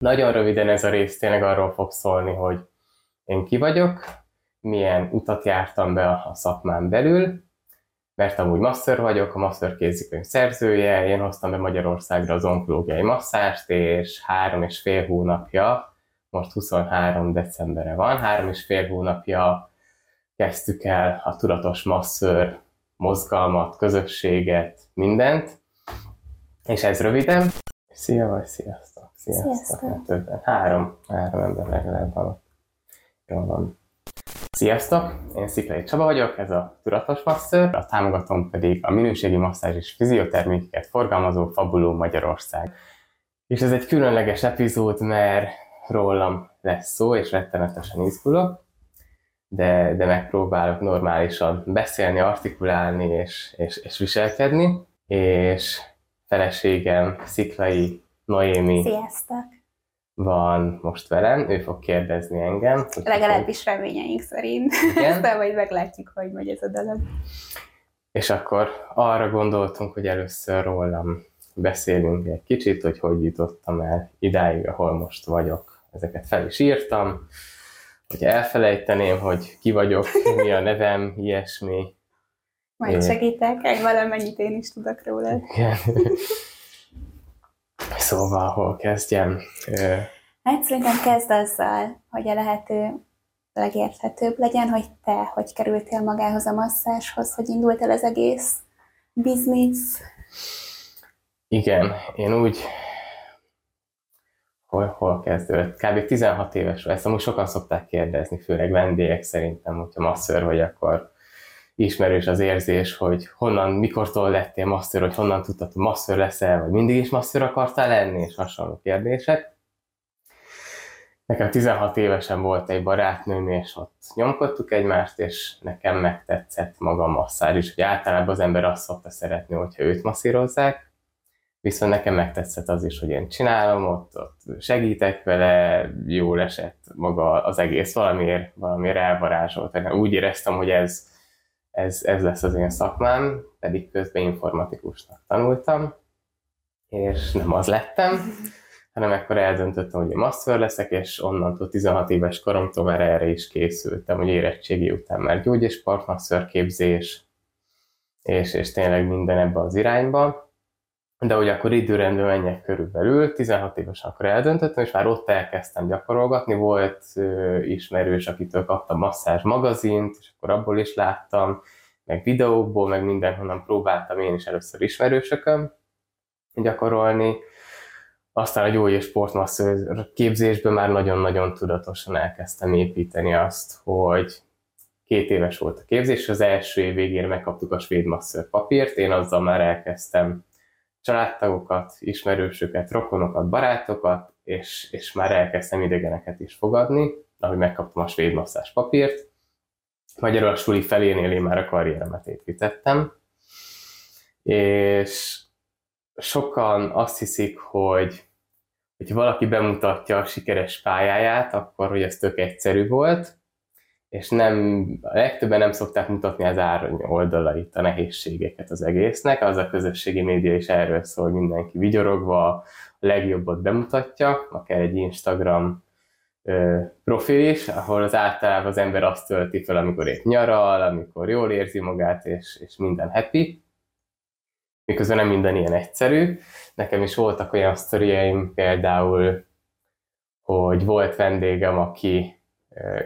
Nagyon röviden ez a rész tényleg arról fog szólni, hogy én ki vagyok, milyen utat jártam be a szakmán belül, mert amúgy master vagyok, a master kézikönyv szerzője, én hoztam be Magyarországra az onkológiai masszást, és három és fél hónapja, most 23 decemberre van, három és fél hónapja kezdtük el a tudatos masször mozgalmat, közösséget, mindent, és ez röviden. Szia, vagy sziasztok! Sziasztok! sziasztok. Többen. Három, három ember legalább van. Jól van. Sziasztok! Én Sziklai Csaba vagyok, ez a Tudatos Masször, a támogatom pedig a minőségi masszázs és fiziotermékeket forgalmazó Fabuló Magyarország. És ez egy különleges epizód, mert rólam lesz szó, és rettenetesen izgulok, de, de megpróbálok normálisan beszélni, artikulálni és, és, és viselkedni, és feleségem Sziklai Noémi Sziasztok! van most velem, ő fog kérdezni engem. Legalábbis fog... reményeink szerint. Igen? Aztán majd meglátjuk, hogy megy ez a dolog. És akkor arra gondoltunk, hogy először rólam beszélünk egy kicsit, hogy hogy jutottam el idáig, ahol most vagyok. Ezeket fel is írtam, hogy elfelejteném, hogy ki vagyok, mi a nevem, ilyesmi. Majd segítek, egy valamennyit én is tudok róla. Igen. Szóval, hol kezdjem? Hát szerintem kezd azzal, hogy a lehető legérthetőbb legyen, hogy te hogy kerültél magához a masszáshoz, hogy indult el az egész biznisz. Igen, én úgy, hol, hol kezdődött? Kb. 16 éves vagy, ezt amúgy sokan szokták kérdezni, főleg vendégek szerintem, hogyha masször vagy, akkor ismerős az érzés, hogy honnan, mikortól lettél masször, hogy honnan tudtad, hogy masször leszel, vagy mindig is masször akartál lenni, és hasonló kérdések. Nekem 16 évesen volt egy barátnőm, és ott nyomkodtuk egymást, és nekem megtetszett maga a masszár is. Hogy általában az ember azt szokta szeretni, hogyha őt masszírozzák, viszont nekem megtetszett az is, hogy én csinálom, ott, ott segítek vele, jól esett maga az egész, valamiért, valamiért elvarázsolt. Úgy éreztem, hogy ez, ez, ez lesz az én szakmám, pedig közben informatikusnak tanultam, és nem az lettem, hanem akkor eldöntöttem, hogy én master leszek, és onnantól 16 éves koromtól már erre is készültem, hogy érettségi után már gyógy- és partmasször képzés, és, és tényleg minden ebbe az irányba. De hogy akkor időrendben menjek körülbelül, 16 évesen akkor eldöntöttem, és már ott elkezdtem gyakorolgatni, volt ö, ismerős, akitől kaptam masszázs magazint, és akkor abból is láttam, meg videókból, meg mindenhonnan próbáltam én is először ismerősökön gyakorolni, aztán a gyógy és sportmasször képzésben már nagyon-nagyon tudatosan elkezdtem építeni azt, hogy két éves volt a képzés, az első év végére megkaptuk a svéd masször papírt, én azzal már elkezdtem családtagokat, ismerősöket, rokonokat, barátokat, és, és már elkezdtem idegeneket is fogadni, ahogy megkaptam a svéd masszás papírt. Magyarul a suli felénél én már a karrieremet építettem, és sokan azt hiszik, hogy hogyha valaki bemutatja a sikeres pályáját, akkor hogy ez tök egyszerű volt, és nem, a legtöbben nem szokták mutatni az árny oldalait, a nehézségeket az egésznek, az a közösségi média is erről szól, mindenki vigyorogva a legjobbat bemutatja, akár egy Instagram ö, profil is, ahol az általában az ember azt tölti fel, amikor épp nyaral, amikor jól érzi magát, és, és minden happy, miközben nem minden ilyen egyszerű. Nekem is voltak olyan sztoriaim például, hogy volt vendégem, aki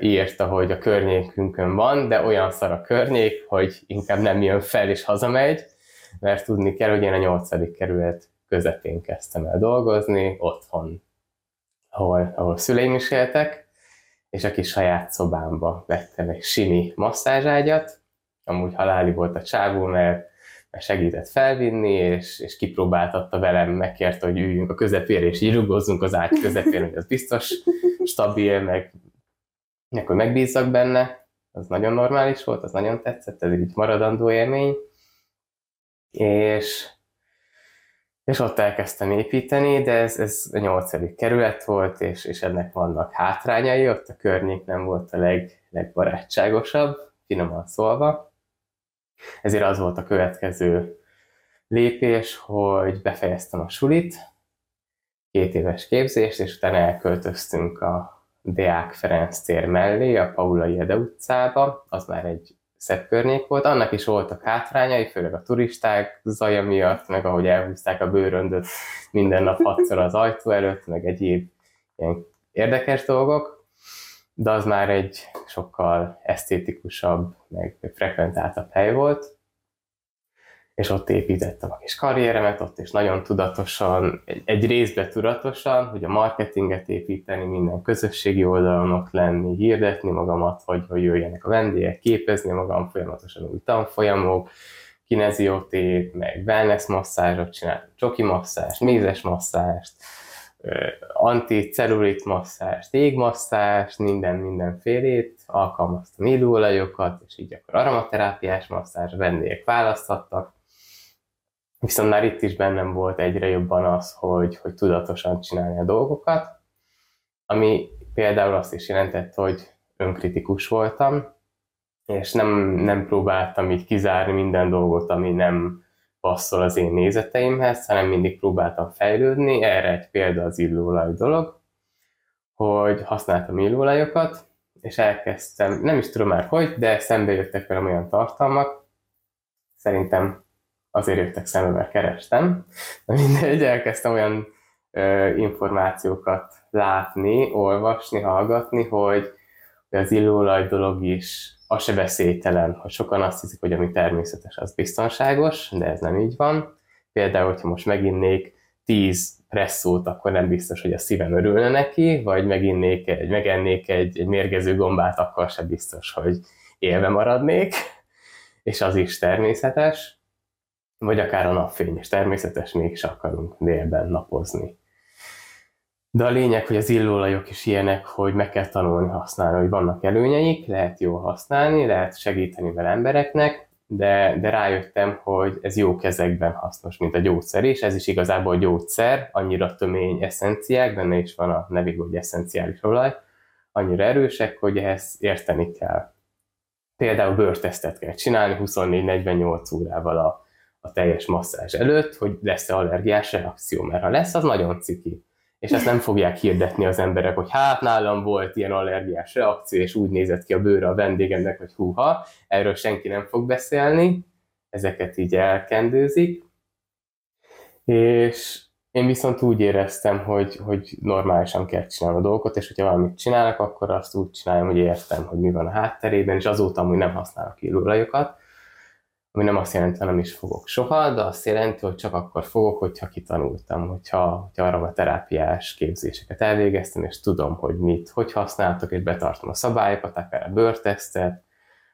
írta, hogy a környékünkön van, de olyan szar a környék, hogy inkább nem jön fel és hazamegy, mert tudni kell, hogy én a nyolcadik kerület közepén kezdtem el dolgozni, otthon, ahol, ahol szüleim is éltek, és a kis saját szobámba vettem egy simi masszázságyat, amúgy haláli volt a csávó, mert segített felvinni, és, és kipróbáltatta velem, megkérte, hogy üljünk a közepére, és így az ágy közepén, hogy az biztos stabil, meg akkor megbízzak benne, az nagyon normális volt, az nagyon tetszett, ez egy maradandó élmény, és, és ott elkezdtem építeni, de ez, ez a nyolcadik kerület volt, és, és ennek vannak hátrányai, ott a környék nem volt a leg, legbarátságosabb, finoman szólva, ezért az volt a következő lépés, hogy befejeztem a sulit, két éves képzést, és utána elköltöztünk a Deák Ferenc tér mellé, a Paulai Ede utcába, az már egy szebb környék volt. Annak is voltak hátrányai, főleg a turisták zaja miatt, meg ahogy elhúzták a bőröndöt minden nap hatszor az ajtó előtt, meg egyéb ilyen érdekes dolgok, de az már egy sokkal esztétikusabb, meg frekventáltabb hely volt és ott építettem a kis karrieremet, ott is nagyon tudatosan, egy, egy tudatosan, hogy a marketinget építeni, minden közösségi oldalon lenni, hirdetni magamat, hogy, hogy jöjjenek a vendégek, képezni magam folyamatosan új tanfolyamok, kineziotép, meg wellness masszázsot csináltam, csoki masszást, mézes masszást, anticellulit masszást, égmasszást, minden mindenfélét, alkalmaztam illóolajokat, és így akkor aromaterápiás masszázs, vendégek választhattak, Viszont már itt is bennem volt egyre jobban az, hogy, hogy tudatosan csinálni a dolgokat, ami például azt is jelentett, hogy önkritikus voltam, és nem, nem próbáltam így kizárni minden dolgot, ami nem passzol az én nézeteimhez, hanem mindig próbáltam fejlődni. Erre egy példa az illóolaj dolog, hogy használtam illóolajokat, és elkezdtem, nem is tudom már hogy, de szembe jöttek velem olyan tartalmak, szerintem azért jöttek szembe, mert kerestem. De mindegy, elkezdtem olyan ö, információkat látni, olvasni, hallgatni, hogy, hogy az illóolaj dolog is az se veszélytelen, hogy sokan azt hiszik, hogy ami természetes, az biztonságos, de ez nem így van. Például, hogyha most meginnék 10 presszót, akkor nem biztos, hogy a szívem örülne neki, vagy meginnék egy, megennék egy, egy mérgező gombát, akkor se biztos, hogy élve maradnék, és az is természetes vagy akár a napfény, és természetes mégis akarunk délben napozni. De a lényeg, hogy az illóolajok is ilyenek, hogy meg kell tanulni használni, hogy vannak előnyeik, lehet jól használni, lehet segíteni vele embereknek, de, de rájöttem, hogy ez jó kezekben hasznos, mint a gyógyszer is. Ez is igazából gyógyszer, annyira tömény eszenciák, benne is van a nevig, hogy eszenciális olaj, annyira erősek, hogy ehhez érteni kell. Például bőrtesztet kell csinálni 24-48 órával a a teljes masszázs előtt, hogy lesz-e allergiás reakció, mert ha lesz, az nagyon ciki. És ezt nem fogják hirdetni az emberek, hogy hát nálam volt ilyen allergiás reakció, és úgy nézett ki a bőre a vendégemnek, hogy húha, erről senki nem fog beszélni, ezeket így elkendőzik. És én viszont úgy éreztem, hogy, hogy normálisan kell csinálni a dolgokat, és hogyha valamit csinálok, akkor azt úgy csinálom, hogy értem, hogy mi van a hátterében, és azóta hogy nem használok illóolajokat, ami nem azt jelenti, hogy nem is fogok soha, de azt jelenti, hogy csak akkor fogok, hogyha kitanultam, hogyha, hogyha aromaterápiás képzéseket elvégeztem, és tudom, hogy mit, hogy használtok, és betartom a szabályokat, akár a bőrtesztet,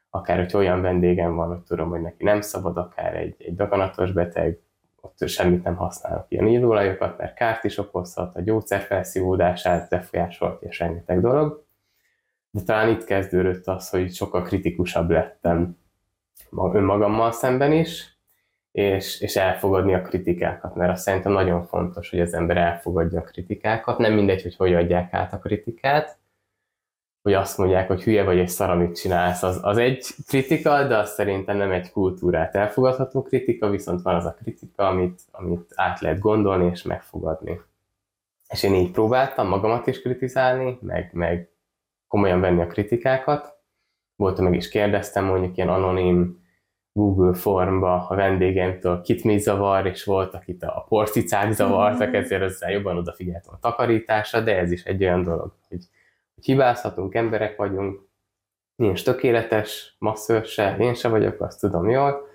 akár, hogy olyan vendégem van, hogy tudom, hogy neki nem szabad, akár egy, egy daganatos beteg, ott semmit nem használok ilyen illóolajokat, mert kárt is okozhat, a gyógyszer felszívódását befolyásolt, és rengeteg dolog. De talán itt kezdődött az, hogy sokkal kritikusabb lettem önmagammal szemben is, és, és elfogadni a kritikákat, mert azt szerintem nagyon fontos, hogy az ember elfogadja a kritikákat. Nem mindegy, hogy hogy adják át a kritikát, hogy azt mondják, hogy hülye vagy egy szar, amit csinálsz, az, az egy kritika, de az szerintem nem egy kultúrát elfogadható kritika, viszont van az a kritika, amit, amit át lehet gondolni és megfogadni. És én így próbáltam magamat is kritizálni, meg, meg komolyan venni a kritikákat. Voltam meg is kérdeztem mondjuk ilyen anonim Google formba a vendégeimtől kit mi zavar, és volt, akit a porcicák zavartak, mhm. ezért ezzel jobban odafigyeltem a takarításra, de ez is egy olyan dolog, hogy, hogy hibázhatunk, emberek vagyunk, nincs tökéletes, masször se, én se vagyok, azt tudom jól,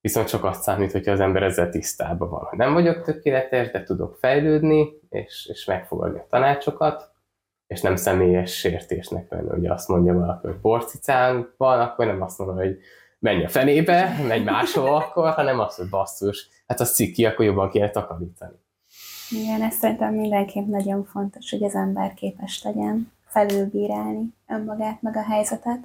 viszont csak azt számít, hogyha az ember ezzel tisztában van. Nem vagyok tökéletes, de tudok fejlődni, és, és megfogadni a tanácsokat, és nem személyes sértésnek venni, hogy azt mondja valaki, hogy porcicánk van, akkor nem azt mondom, hogy menj a fenébe, menj máshol akkor, hanem az, hogy basszus, hát az ciki, akkor jobban kéne takarítani. Igen, ez szerintem mindenképp nagyon fontos, hogy az ember képes legyen felülbírálni önmagát, meg a helyzetet.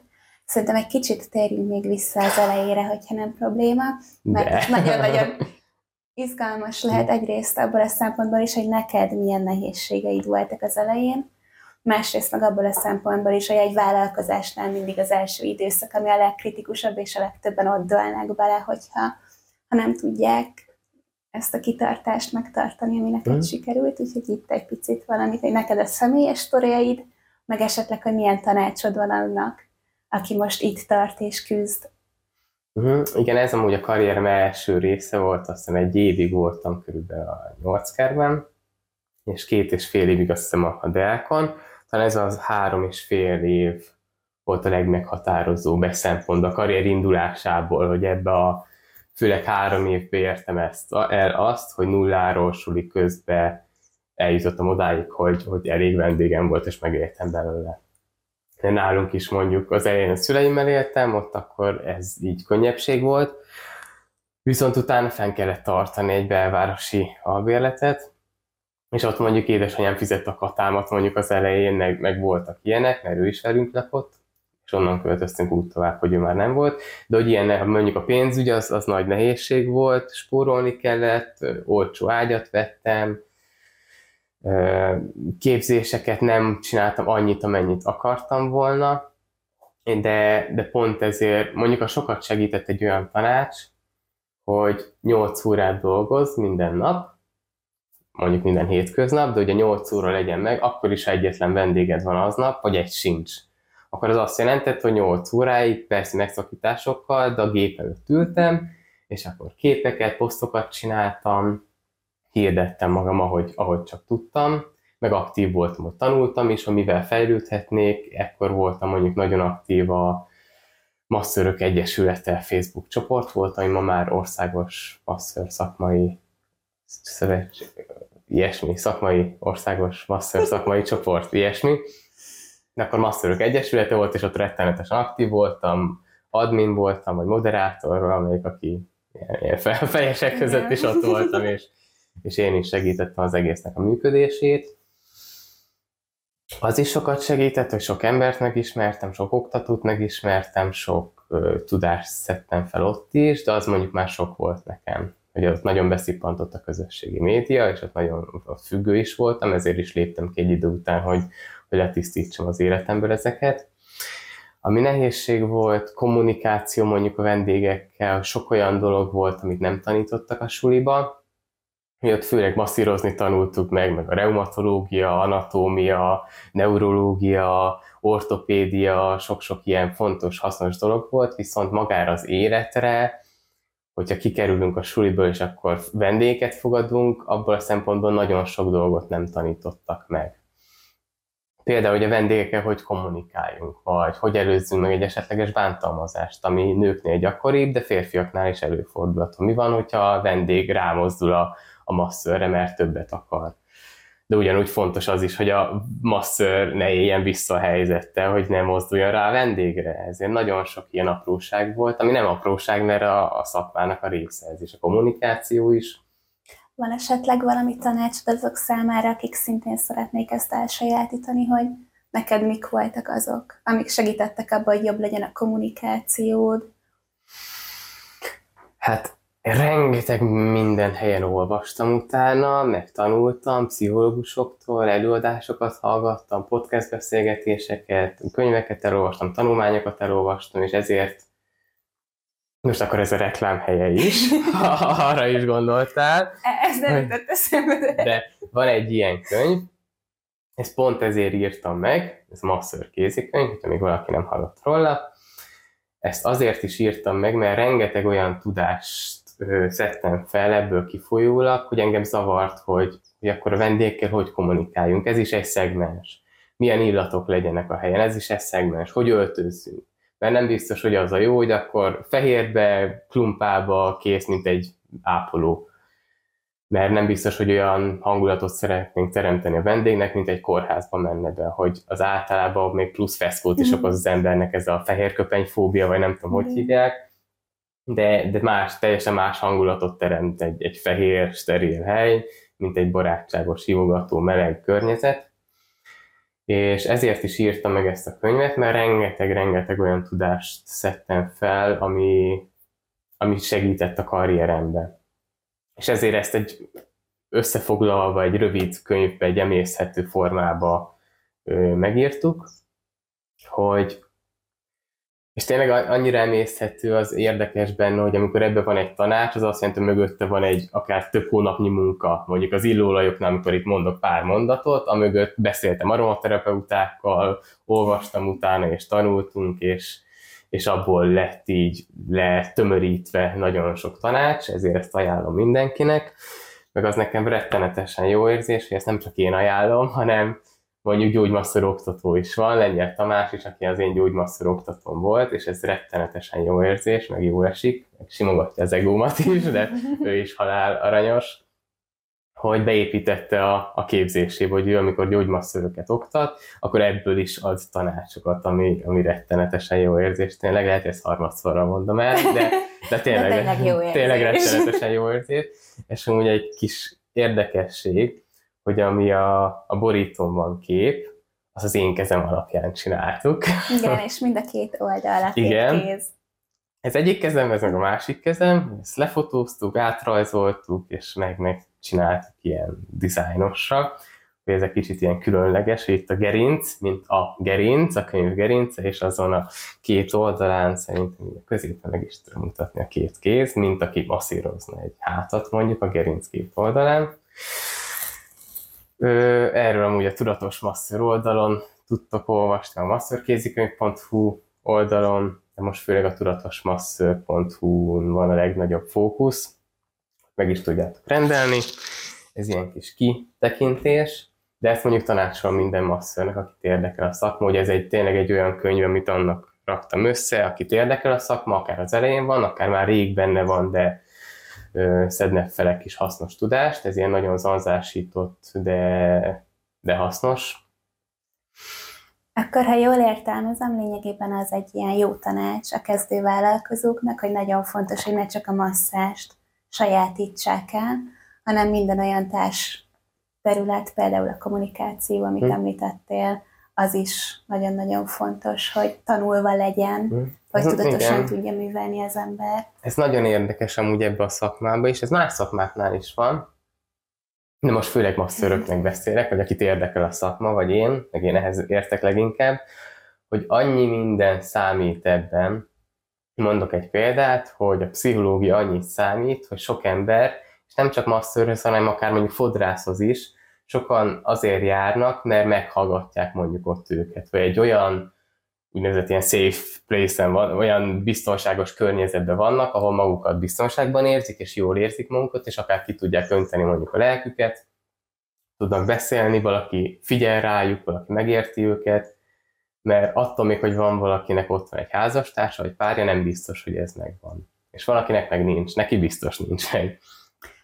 Szerintem egy kicsit térjünk még vissza az elejére, hogyha nem probléma, mert nagyon-nagyon izgalmas lehet egyrészt abból a szempontból is, hogy neked milyen nehézségeid voltak az elején, másrészt meg abból a szempontból is, hogy egy vállalkozásnál mindig az első időszak, ami a legkritikusabb, és a legtöbben ott dőlnek bele, hogyha ha nem tudják ezt a kitartást megtartani, ami neked mm. sikerült, úgyhogy itt egy picit valamit, hogy neked a személyes sztoriaid, meg esetleg, hogy milyen tanácsod van annak, aki most itt tart és küzd. Uh-huh. Igen, ez amúgy a karrierem első része volt, azt hiszem egy évig voltam körülbelül a nyolckerben, és két és fél évig azt hiszem a Deákon. Talán ez az három és fél év volt a legmeghatározóbb szempont a karrier indulásából, hogy ebbe a főleg három évbe értem ezt, el azt, hogy nulláról suli közben eljutottam odáig, hogy, hogy elég vendégem volt, és megéltem belőle. De nálunk is mondjuk az elején a szüleimmel éltem, ott akkor ez így könnyebbség volt, viszont utána fenn kellett tartani egy belvárosi albérletet, és ott mondjuk édesanyám fizett a katámat mondjuk az elején, meg, meg voltak ilyenek, mert ő is velünk lakott, és onnan költöztünk úgy tovább, hogy ő már nem volt. De hogy ilyen, mondjuk a pénzügy, az, az nagy nehézség volt, spórolni kellett, olcsó ágyat vettem, képzéseket nem csináltam annyit, amennyit akartam volna, de, de pont ezért mondjuk a sokat segített egy olyan tanács, hogy 8 órát dolgoz minden nap, mondjuk minden hétköznap, de ugye 8 óra legyen meg, akkor is, egyetlen vendéged van aznap, vagy egy sincs. Akkor az azt jelentett, hogy 8 óráig, persze megszakításokkal, de a gép előtt ültem, és akkor képeket, posztokat csináltam, hirdettem magam, ahogy, ahogy csak tudtam, meg aktív voltam, hogy tanultam is, amivel fejlődhetnék, ekkor voltam mondjuk nagyon aktív a Masszörök Egyesülete Facebook csoport volt, ami ma már országos masször szakmai szövetség, ilyesmi, szakmai, országos masször szakmai csoport, ilyesmi. De akkor Masszörök Egyesülete volt, és ott rettenetesen aktív voltam, admin voltam, vagy moderátor, amelyik, aki ilyen, ilyen fejesek között is ott voltam, és és én is segítettem az egésznek a működését. Az is sokat segített, hogy sok embert megismertem, sok oktatót megismertem, sok ö, tudást szedtem fel ott is, de az mondjuk már sok volt nekem. Hogy ott nagyon beszippantott a közösségi média, és ott nagyon függő is voltam, ezért is léptem ki egy idő után, hogy, hogy letisztítsam az életemből ezeket. Ami nehézség volt, kommunikáció mondjuk a vendégekkel, sok olyan dolog volt, amit nem tanítottak a suliba, mi ott főleg masszírozni tanultuk meg, meg a reumatológia, anatómia, neurológia, ortopédia, sok-sok ilyen fontos, hasznos dolog volt, viszont magára az életre, hogyha kikerülünk a suliból, és akkor vendéget fogadunk, abból a szempontból nagyon sok dolgot nem tanítottak meg. Például, hogy a vendégekkel hogy kommunikáljunk, vagy hogy előzzünk meg egy esetleges bántalmazást, ami nőknél gyakoribb, de férfiaknál is előfordulhat. Mi van, hogyha a vendég rámozdul a a masszörre, mert többet akar. De ugyanúgy fontos az is, hogy a masször ne éljen vissza a helyzettel, hogy ne mozduljon rá a vendégre. Ezért nagyon sok ilyen apróság volt, ami nem apróság, mert a, a szakmának a része ez is, a kommunikáció is. Van esetleg valami tanácsod azok számára, akik szintén szeretnék ezt elsajátítani, hogy neked mik voltak azok, amik segítettek abban, hogy jobb legyen a kommunikációd? Hát rengeteg minden helyen olvastam utána, megtanultam pszichológusoktól, előadásokat hallgattam, podcast beszélgetéseket, könyveket elolvastam, tanulmányokat elolvastam, és ezért most akkor ez a reklám helye is, arra is gondoltál. Ez nem jutott eszembe. De van egy ilyen könyv, ezt pont ezért írtam meg, ez Masször kézikönyv, hogyha még valaki nem hallott róla. Ezt azért is írtam meg, mert rengeteg olyan tudást szedtem fel ebből kifolyólag, hogy engem zavart, hogy, hogy akkor a vendégkel hogy kommunikáljunk. Ez is egy szegmens. Milyen illatok legyenek a helyen, ez is egy szegmens. Hogy öltözzünk. Mert nem biztos, hogy az a jó, hogy akkor fehérbe, klumpába kész, mint egy ápoló. Mert nem biztos, hogy olyan hangulatot szeretnénk teremteni a vendégnek, mint egy kórházba menne be, hogy az általában még plusz feszkót is mm. okoz az embernek ez a fehér fóbia, vagy nem tudom, hogy mm. hívják de, de más, teljesen más hangulatot teremt egy, egy fehér, steril hely, mint egy barátságos, hívogató, meleg környezet. És ezért is írtam meg ezt a könyvet, mert rengeteg-rengeteg olyan tudást szedtem fel, ami, ami segített a karrierembe. És ezért ezt egy összefoglalva, egy rövid könyvbe, egy emészhető formába ö, megírtuk, hogy és tényleg annyira emészhető az érdekes benne, hogy amikor ebben van egy tanács, az azt jelenti, hogy mögötte van egy akár több hónapnyi munka. Mondjuk az illóolajoknál, amikor itt mondok pár mondatot, amögött beszéltem aromaterapeutákkal, olvastam utána, és tanultunk, és, és abból lett így letömörítve nagyon sok tanács, ezért ezt ajánlom mindenkinek. Meg az nekem rettenetesen jó érzés, hogy ezt nem csak én ajánlom, hanem mondjuk gyógymasszor oktató is van, Lengyel Tamás is, aki az én gyógymasszor oktatóm volt, és ez rettenetesen jó érzés, meg jó esik, meg simogatja az egómat is, de ő is halál aranyos, hogy beépítette a, a képzésébe, hogy ő amikor gyógymasszöröket oktat, akkor ebből is ad tanácsokat, ami, ami rettenetesen jó érzés. Tényleg lehet, hogy ezt harmadszorra mondom el, de, de tényleg, de tényleg, jó érzés. tényleg rettenetesen jó érzés. És amúgy egy kis érdekesség, hogy ami a, a borítón van kép, az az én kezem alapján csináltuk. Igen, és mind a két oldal Igen. kéz. Ez egyik kezem, ez meg a másik kezem, ezt lefotóztuk, átrajzoltuk, és meg megcsináltuk ilyen dizájnosra, hogy ez egy kicsit ilyen különleges, hogy itt a gerinc, mint a gerinc, a könyv gerince, és azon a két oldalán szerintem a középen meg is tudom mutatni a két kéz, mint aki masszírozna egy hátat mondjuk a gerinc két oldalán. Erről amúgy a Tudatos Master oldalon tudtok olvasni a masterkézikönyv.hu oldalon, de most főleg a tudatosmaster.hu-n van a legnagyobb fókusz, meg is tudjátok rendelni. Ez ilyen kis kitekintés, de ezt mondjuk tanácsolom minden masszörnek, akit érdekel a szakma, hogy ez egy tényleg egy olyan könyv, amit annak raktam össze, akit érdekel a szakma, akár az elején van, akár már rég benne van, de szednek fel egy kis hasznos tudást, ez ilyen nagyon zanzásított, de, de hasznos. Akkor, ha jól értelmezem, lényegében az egy ilyen jó tanács a kezdő vállalkozóknak, hogy nagyon fontos, hogy ne csak a masszást sajátítsák el, hanem minden olyan társ terület, például a kommunikáció, amit hm. említettél, az is nagyon-nagyon fontos, hogy tanulva legyen, hm. Vagy tudatosan Igen. tudja művelni az ember. Ez nagyon érdekes amúgy ebbe a szakmába, és ez más szakmáknál is van. De most főleg masszöröknek beszélek, vagy akit érdekel a szakma, vagy én, meg én ehhez értek leginkább, hogy annyi minden számít ebben. Mondok egy példát, hogy a pszichológia annyit számít, hogy sok ember, és nem csak masszörhöz, hanem akár mondjuk fodrászhoz is, sokan azért járnak, mert meghallgatják mondjuk ott őket, vagy egy olyan úgynevezett ilyen safe place-en van, olyan biztonságos környezetben vannak, ahol magukat biztonságban érzik, és jól érzik magukat, és akár ki tudják önteni mondjuk a lelküket, tudnak beszélni, valaki figyel rájuk, valaki megérti őket, mert attól még, hogy van valakinek ott van egy házastársa, vagy párja, nem biztos, hogy ez megvan. És valakinek meg nincs, neki biztos nincs meg.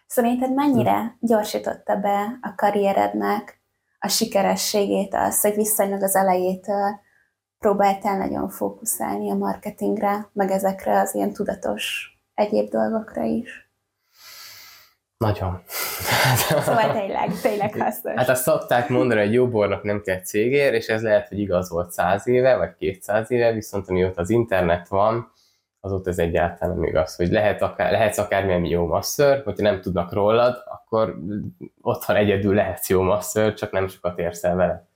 Szerinted mennyire gyorsította be a karrierednek a sikerességét az, hogy viszonylag az elejétől próbáltál nagyon fókuszálni a marketingre, meg ezekre az ilyen tudatos egyéb dolgokra is? Nagyon. Szóval tényleg, tényleg hasznos. Hát azt szokták mondani, hogy jó bornak nem kell cégér, és ez lehet, hogy igaz volt száz éve, vagy kétszáz éve, viszont amióta az internet van, azóta ez egyáltalán nem igaz, hogy lehet akár, lehetsz akármilyen jó masször, hogyha nem tudnak rólad, akkor otthon egyedül lehetsz jó masször, csak nem sokat érsz el vele.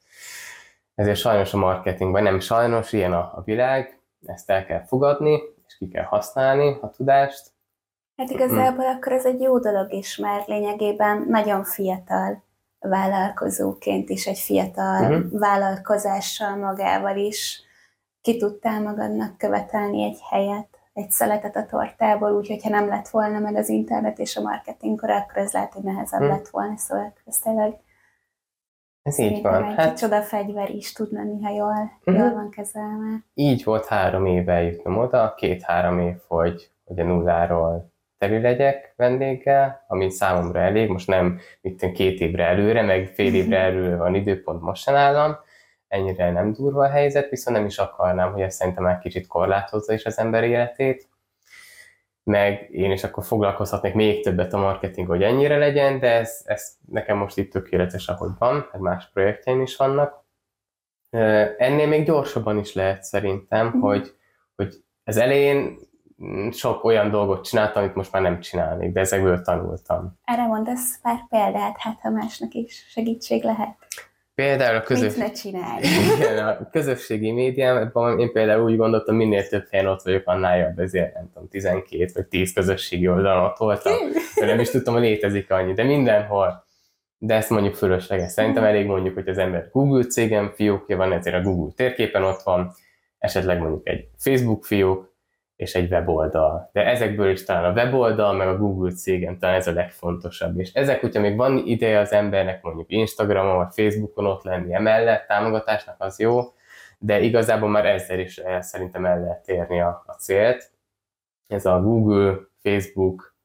Ezért sajnos a marketingben nem sajnos, ilyen a, a világ, ezt el kell fogadni, és ki kell használni a tudást. Hát igazából mm. akkor ez egy jó dolog is, mert lényegében nagyon fiatal vállalkozóként is, egy fiatal mm-hmm. vállalkozással magával is ki tudtál magadnak követelni egy helyet egy szeletet a tortából, úgyhogy ha nem lett volna meg az internet és a marketing, akkor ez lehet, hogy nehezebb hmm. lett volna, szóval ez tényleg ez így van. Egy hát... csoda fegyver is tud lenni, ha jól, uh-huh. jól van kezelve. Így volt három éve eljutnom oda, két-három év, hogy, hogy a nulláról teli legyek vendéggel, ami számomra elég, most nem mit két évre előre, meg fél évre előre van időpont, most sem állam, ennyire nem durva a helyzet, viszont nem is akarnám, hogy ez szerintem már kicsit korlátozza is az ember életét, meg én is akkor foglalkozhatnék még többet a marketing, hogy ennyire legyen, de ez, ez nekem most itt tökéletes, ahogy van, meg más projektjeim is vannak. Ennél még gyorsabban is lehet szerintem, mm. hogy, hogy az elején sok olyan dolgot csináltam, amit most már nem csinálnék, de ezekből tanultam. Erre mondasz pár példát, hát ha másnak is segítség lehet. Például a, közös... Mit ne csinálj? Igen, a közösségi médiában én például úgy gondoltam, minél több helyen ott vagyok, annál jobb, ezért nem tudom, 12 vagy 10 közösségi oldalon ott voltam. Nem is tudtam, hogy létezik annyi, de mindenhol. De ezt mondjuk fölösleges. Szerintem elég mondjuk, hogy az ember Google cégem fiókja van, ezért a Google térképen ott van, esetleg mondjuk egy Facebook fiók, és egy weboldal. De ezekből is talán a weboldal, meg a Google cégem talán ez a legfontosabb. És ezek, hogyha még van ideje az embernek mondjuk Instagramon vagy Facebookon ott lenni emellett, támogatásnak az jó, de igazából már ezzel is el, szerintem el lehet érni a, a célt. Ez a Google, Facebook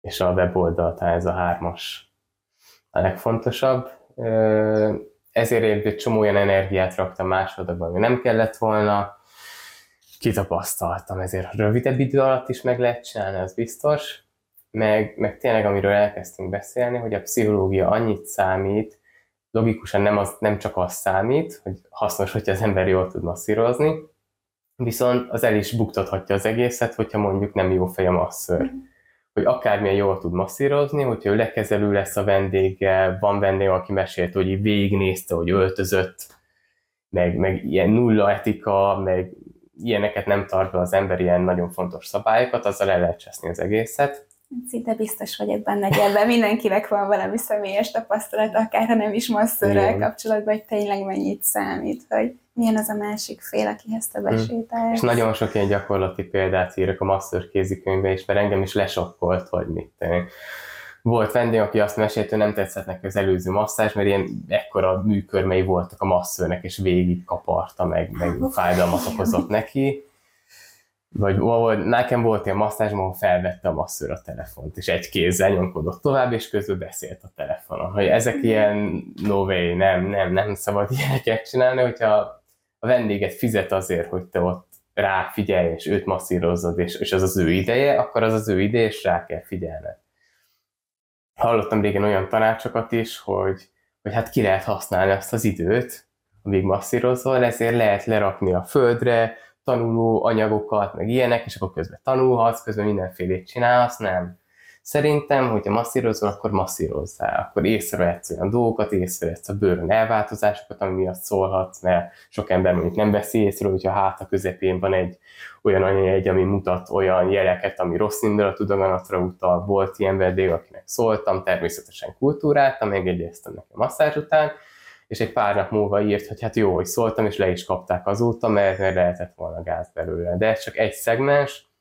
és a weboldal, tehát ez a hármas a legfontosabb. Ezért egy csomó olyan energiát raktam másodakban, ami nem kellett volna, kitapasztaltam, ezért rövidebb idő alatt is meg lehet csinálni, az biztos. Meg, meg tényleg, amiről elkezdtünk beszélni, hogy a pszichológia annyit számít, logikusan nem, az, nem csak az számít, hogy hasznos, hogyha az ember jól tud masszírozni, viszont az el is buktathatja az egészet, hogyha mondjuk nem jó fej a masször. Mm. Hogy akármilyen jól tud masszírozni, hogyha ő lekezelő lesz a vendéggel, van vendég, aki mesélt, hogy végignézte, hogy öltözött, meg, meg ilyen nulla etika, meg ilyeneket nem tart be az ember ilyen nagyon fontos szabályokat, azzal el lehet cseszni az egészet. Szinte biztos vagyok benne, hogy ebben mindenkinek van valami személyes tapasztalat, akár ha nem is masszörrel kapcsolatban, hogy tényleg mennyit számít, hogy milyen az a másik fél, akihez te besétálsz. És nagyon sok ilyen gyakorlati példát írok a masször kézikönyvbe, és mert engem is lesokkolt, hogy mit tenni volt vendég, aki azt mesélt, hogy nem tetszett neki az előző masszázs, mert ilyen ekkora műkörmei voltak a masszőnek, és végig kaparta, meg, meg fájdalmat okozott neki. Vagy, vagy nekem volt ilyen masszázs, ahol felvette a masszőr a telefont, és egy kézzel nyomkodott tovább, és közben beszélt a telefonon. Hogy ezek ilyen no way, nem, nem, nem szabad ilyeneket csinálni, hogyha a vendéget fizet azért, hogy te ott rá figyelj, és őt masszírozzad, és, és az az ő ideje, akkor az az ő ideje, és rá kell figyelned hallottam régen olyan tanácsokat is, hogy, hogy hát ki lehet használni azt az időt, amíg masszírozol, ezért lehet lerakni a földre, tanuló anyagokat, meg ilyenek, és akkor közben tanulhatsz, közben mindenfélét csinálsz, nem. Szerintem, hogyha masszírozol, akkor masszírozzál, akkor észrevehetsz olyan dolgokat, észrevehetsz a bőrön elváltozásokat, ami miatt szólhatsz, mert sok ember mondjuk nem veszi észre, hogyha hát a közepén van egy olyan anyajegy, ami mutat olyan jeleket, ami rossz indulatú daganatra utal. Volt ilyen vendég, akinek szóltam, természetesen kultúráltam, megjegyeztem neki a masszázs után, és egy pár nap múlva írt, hogy hát jó, hogy szóltam, és le is kapták azóta, mert, mert lehetett volna gáz belőle. De ez csak egy szegmens,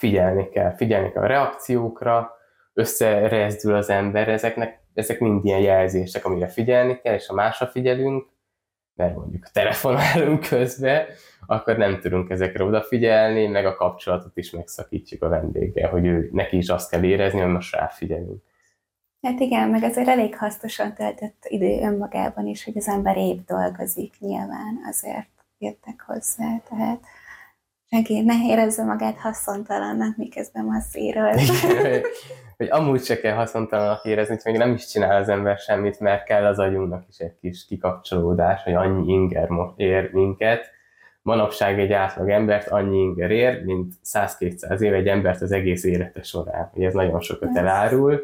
figyelni kell, figyelni kell a reakciókra, összerezdül az ember, ezeknek, ezek mind ilyen jelzések, amire figyelni kell, és ha másra figyelünk, mert mondjuk telefonálunk közben, akkor nem tudunk ezekre odafigyelni, meg a kapcsolatot is megszakítjuk a vendéggel, hogy ő, neki is azt kell érezni, hogy most ráfigyelünk. Hát igen, meg azért elég hasznosan töltött idő önmagában is, hogy az ember épp dolgozik. Nyilván, azért jöttek hozzá, tehát senki ne érezze magát haszontalannak, miközben masszíroz. hogy amúgy se kell haszontalannak érezni, hogy még nem is csinál az ember semmit, mert kell az agyunknak is egy kis kikapcsolódás, hogy annyi inger ér minket. Manapság egy átlag embert annyi inger ér, mint 100-200 év egy embert az egész élete során. Ugye ez nagyon sokat elárul.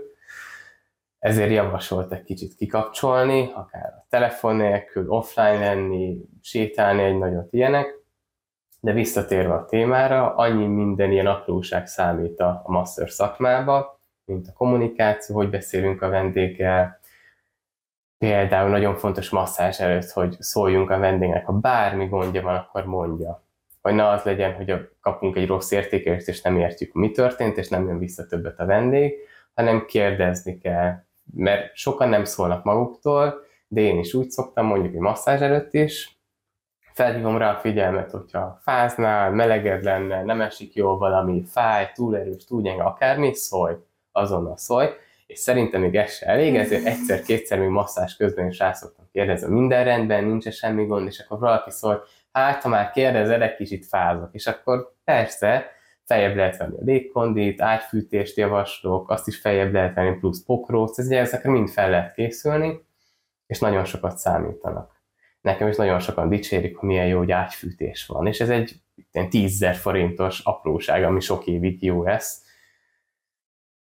Ezért javasolt egy kicsit kikapcsolni, akár a telefon nélkül, offline lenni, sétálni egy nagyot ilyenek de visszatérve a témára, annyi minden ilyen apróság számít a, a master szakmába, mint a kommunikáció, hogy beszélünk a vendéggel, például nagyon fontos masszázs előtt, hogy szóljunk a vendégnek, ha bármi gondja van, akkor mondja. Hogy ne az legyen, hogy kapunk egy rossz értékelést, és nem értjük, mi történt, és nem jön vissza többet a vendég, hanem kérdezni kell, mert sokan nem szólnak maguktól, de én is úgy szoktam mondjuk egy masszázs előtt is, felhívom rá a figyelmet, hogyha fáznál, meleged lenne, nem esik jól valami, fáj, túl erős, túl gyenge, akármi, szólj, azonnal szólj, és szerintem még ez se elég, ezért egyszer-kétszer még masszás közben is rá szoktam kérdezni, minden rendben, nincs semmi gond, és akkor valaki szól, hát ha már kérdezed, egy kicsit fázok, és akkor persze, feljebb lehet venni a légkondit, ágyfűtést javaslok, azt is feljebb lehet venni, plusz pokróc, ezekre mind fel lehet készülni, és nagyon sokat számítanak nekem is nagyon sokan dicsérik, hogy milyen jó, hogy ágyfűtés van, és ez egy ilyen 10 forintos apróság, ami sok évig jó lesz.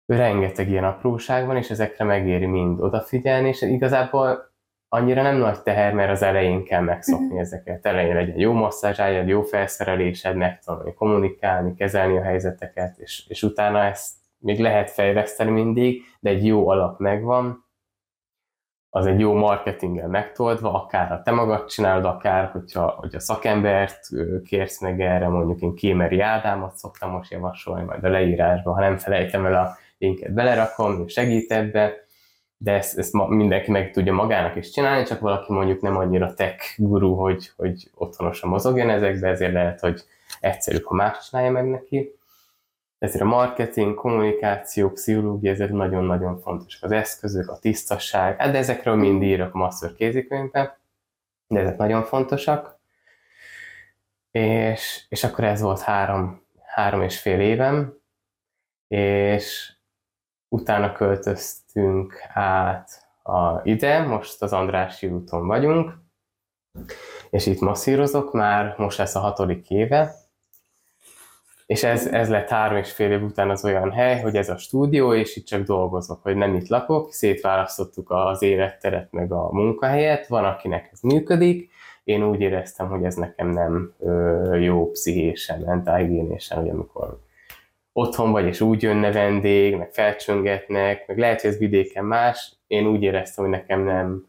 Rengeteg ilyen apróság van, és ezekre megéri mind odafigyelni, és igazából annyira nem nagy teher, mert az elején kell megszokni uh-huh. ezeket. Elején legyen jó masszázsájad, jó felszerelésed, megtanulni kommunikálni, kezelni a helyzeteket, és, és utána ezt még lehet fejleszteni mindig, de egy jó alap megvan, az egy jó marketinggel megtoldva, akár ha te magad csinálod, akár hogyha, hogyha szakembert kérsz meg erre, mondjuk én Kémeri Ádámot szoktam most javasolni majd a leírásba, ha nem felejtem el a linket belerakom, segít ebbe, de ezt, ezt mindenki meg tudja magának is csinálni, csak valaki mondjuk nem annyira tech guru, hogy, hogy otthonosan mozogjon ezekbe, ezért lehet, hogy egyszerűbb, ha más csinálja meg neki. Ezért a marketing, kommunikáció, pszichológia, ezek nagyon-nagyon fontosak. Az eszközök, a tisztaság, hát de ezekről mind írok master kézikönyvben, de ezek nagyon fontosak. És, és akkor ez volt három, három és fél évem, és utána költöztünk át a, ide, most az Andrássy úton vagyunk, és itt masszírozok már, most lesz a hatodik éve, és ez, ez lett három és fél év után az olyan hely, hogy ez a stúdió, és itt csak dolgozok, hogy nem itt lakok, szétválasztottuk az életteret meg a munkahelyet, van, akinek ez működik, én úgy éreztem, hogy ez nekem nem ö, jó pszichésen, mentálhigiénésen, hogy amikor otthon vagy, és úgy jönne vendég, meg felcsöngetnek, meg lehet, hogy ez vidéken más, én úgy éreztem, hogy nekem nem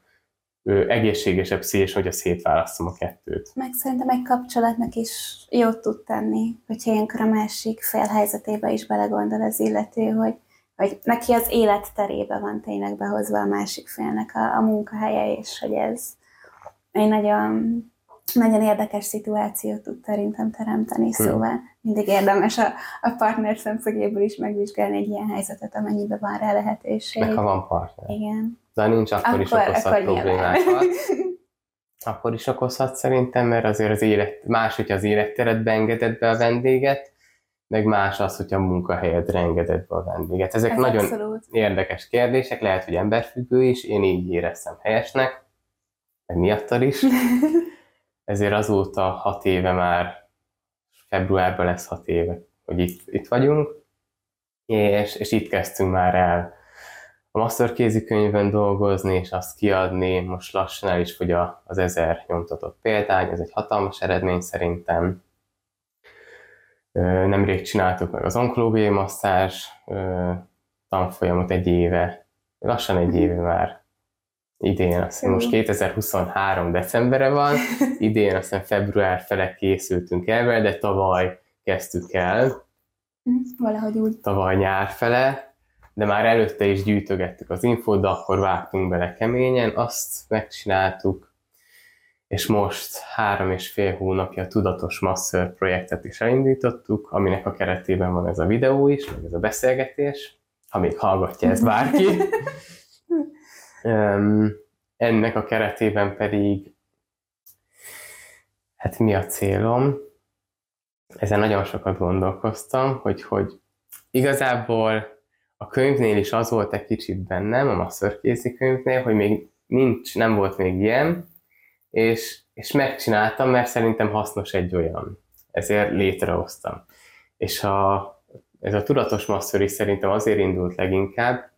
egészségesebb pszichés, hogy a szétválasztom a kettőt. Meg szerintem egy kapcsolatnak is jót tud tenni, hogyha ilyenkor a másik fél helyzetébe is belegondol az illető, hogy, hogy neki az élet terébe van tényleg behozva a másik félnek a, a munkahelye, és hogy ez egy nagyon nagyon érdekes szituációt tud szerintem teremteni, hmm. szóval mindig érdemes a, a partner szemszögéből is megvizsgálni egy ilyen helyzetet, amennyiben van rá lehetőség. Meg ha van partner. Igen. De nincs, akkor, akkor is okozhat akkor problémákat. akkor is okozhat szerintem, mert azért az élet, más, hogyha az életteredbe engeded be a vendéget, meg más az, hogyha a munkahelyedre engeded be a vendéget. Ezek Ez nagyon abszolút. érdekes kérdések, lehet, hogy emberfüggő is, én így éreztem helyesnek, meg miattal is. ezért azóta hat éve már, februárban lesz hat éve, hogy itt, itt vagyunk, és, és itt kezdtünk már el a master kézikönyvben dolgozni, és azt kiadni, most lassan el is fogy az ezer nyomtatott példány, ez egy hatalmas eredmény szerintem. Nemrég csináltuk meg az onkológiai masszázs tanfolyamot egy éve, lassan egy éve már idén, azt hiszem most 2023 decembere van, idén azt hiszem február fele készültünk el de tavaly kezdtük el. Valahogy úgy. Tavaly nyár fele, de már előtte is gyűjtögettük az infót, de akkor vágtunk bele keményen, azt megcsináltuk, és most három és fél hónapja a Tudatos Master projektet is elindítottuk, aminek a keretében van ez a videó is, meg ez a beszélgetés, ha még hallgatja ez bárki. Ennek a keretében pedig, hát mi a célom? Ezen nagyon sokat gondolkoztam, hogy, hogy igazából a könyvnél is az volt egy kicsit bennem, a masszörkézi könyvnél, hogy még nincs, nem volt még ilyen, és, és megcsináltam, mert szerintem hasznos egy olyan. Ezért létrehoztam. És a, ez a tudatos masször is szerintem azért indult leginkább,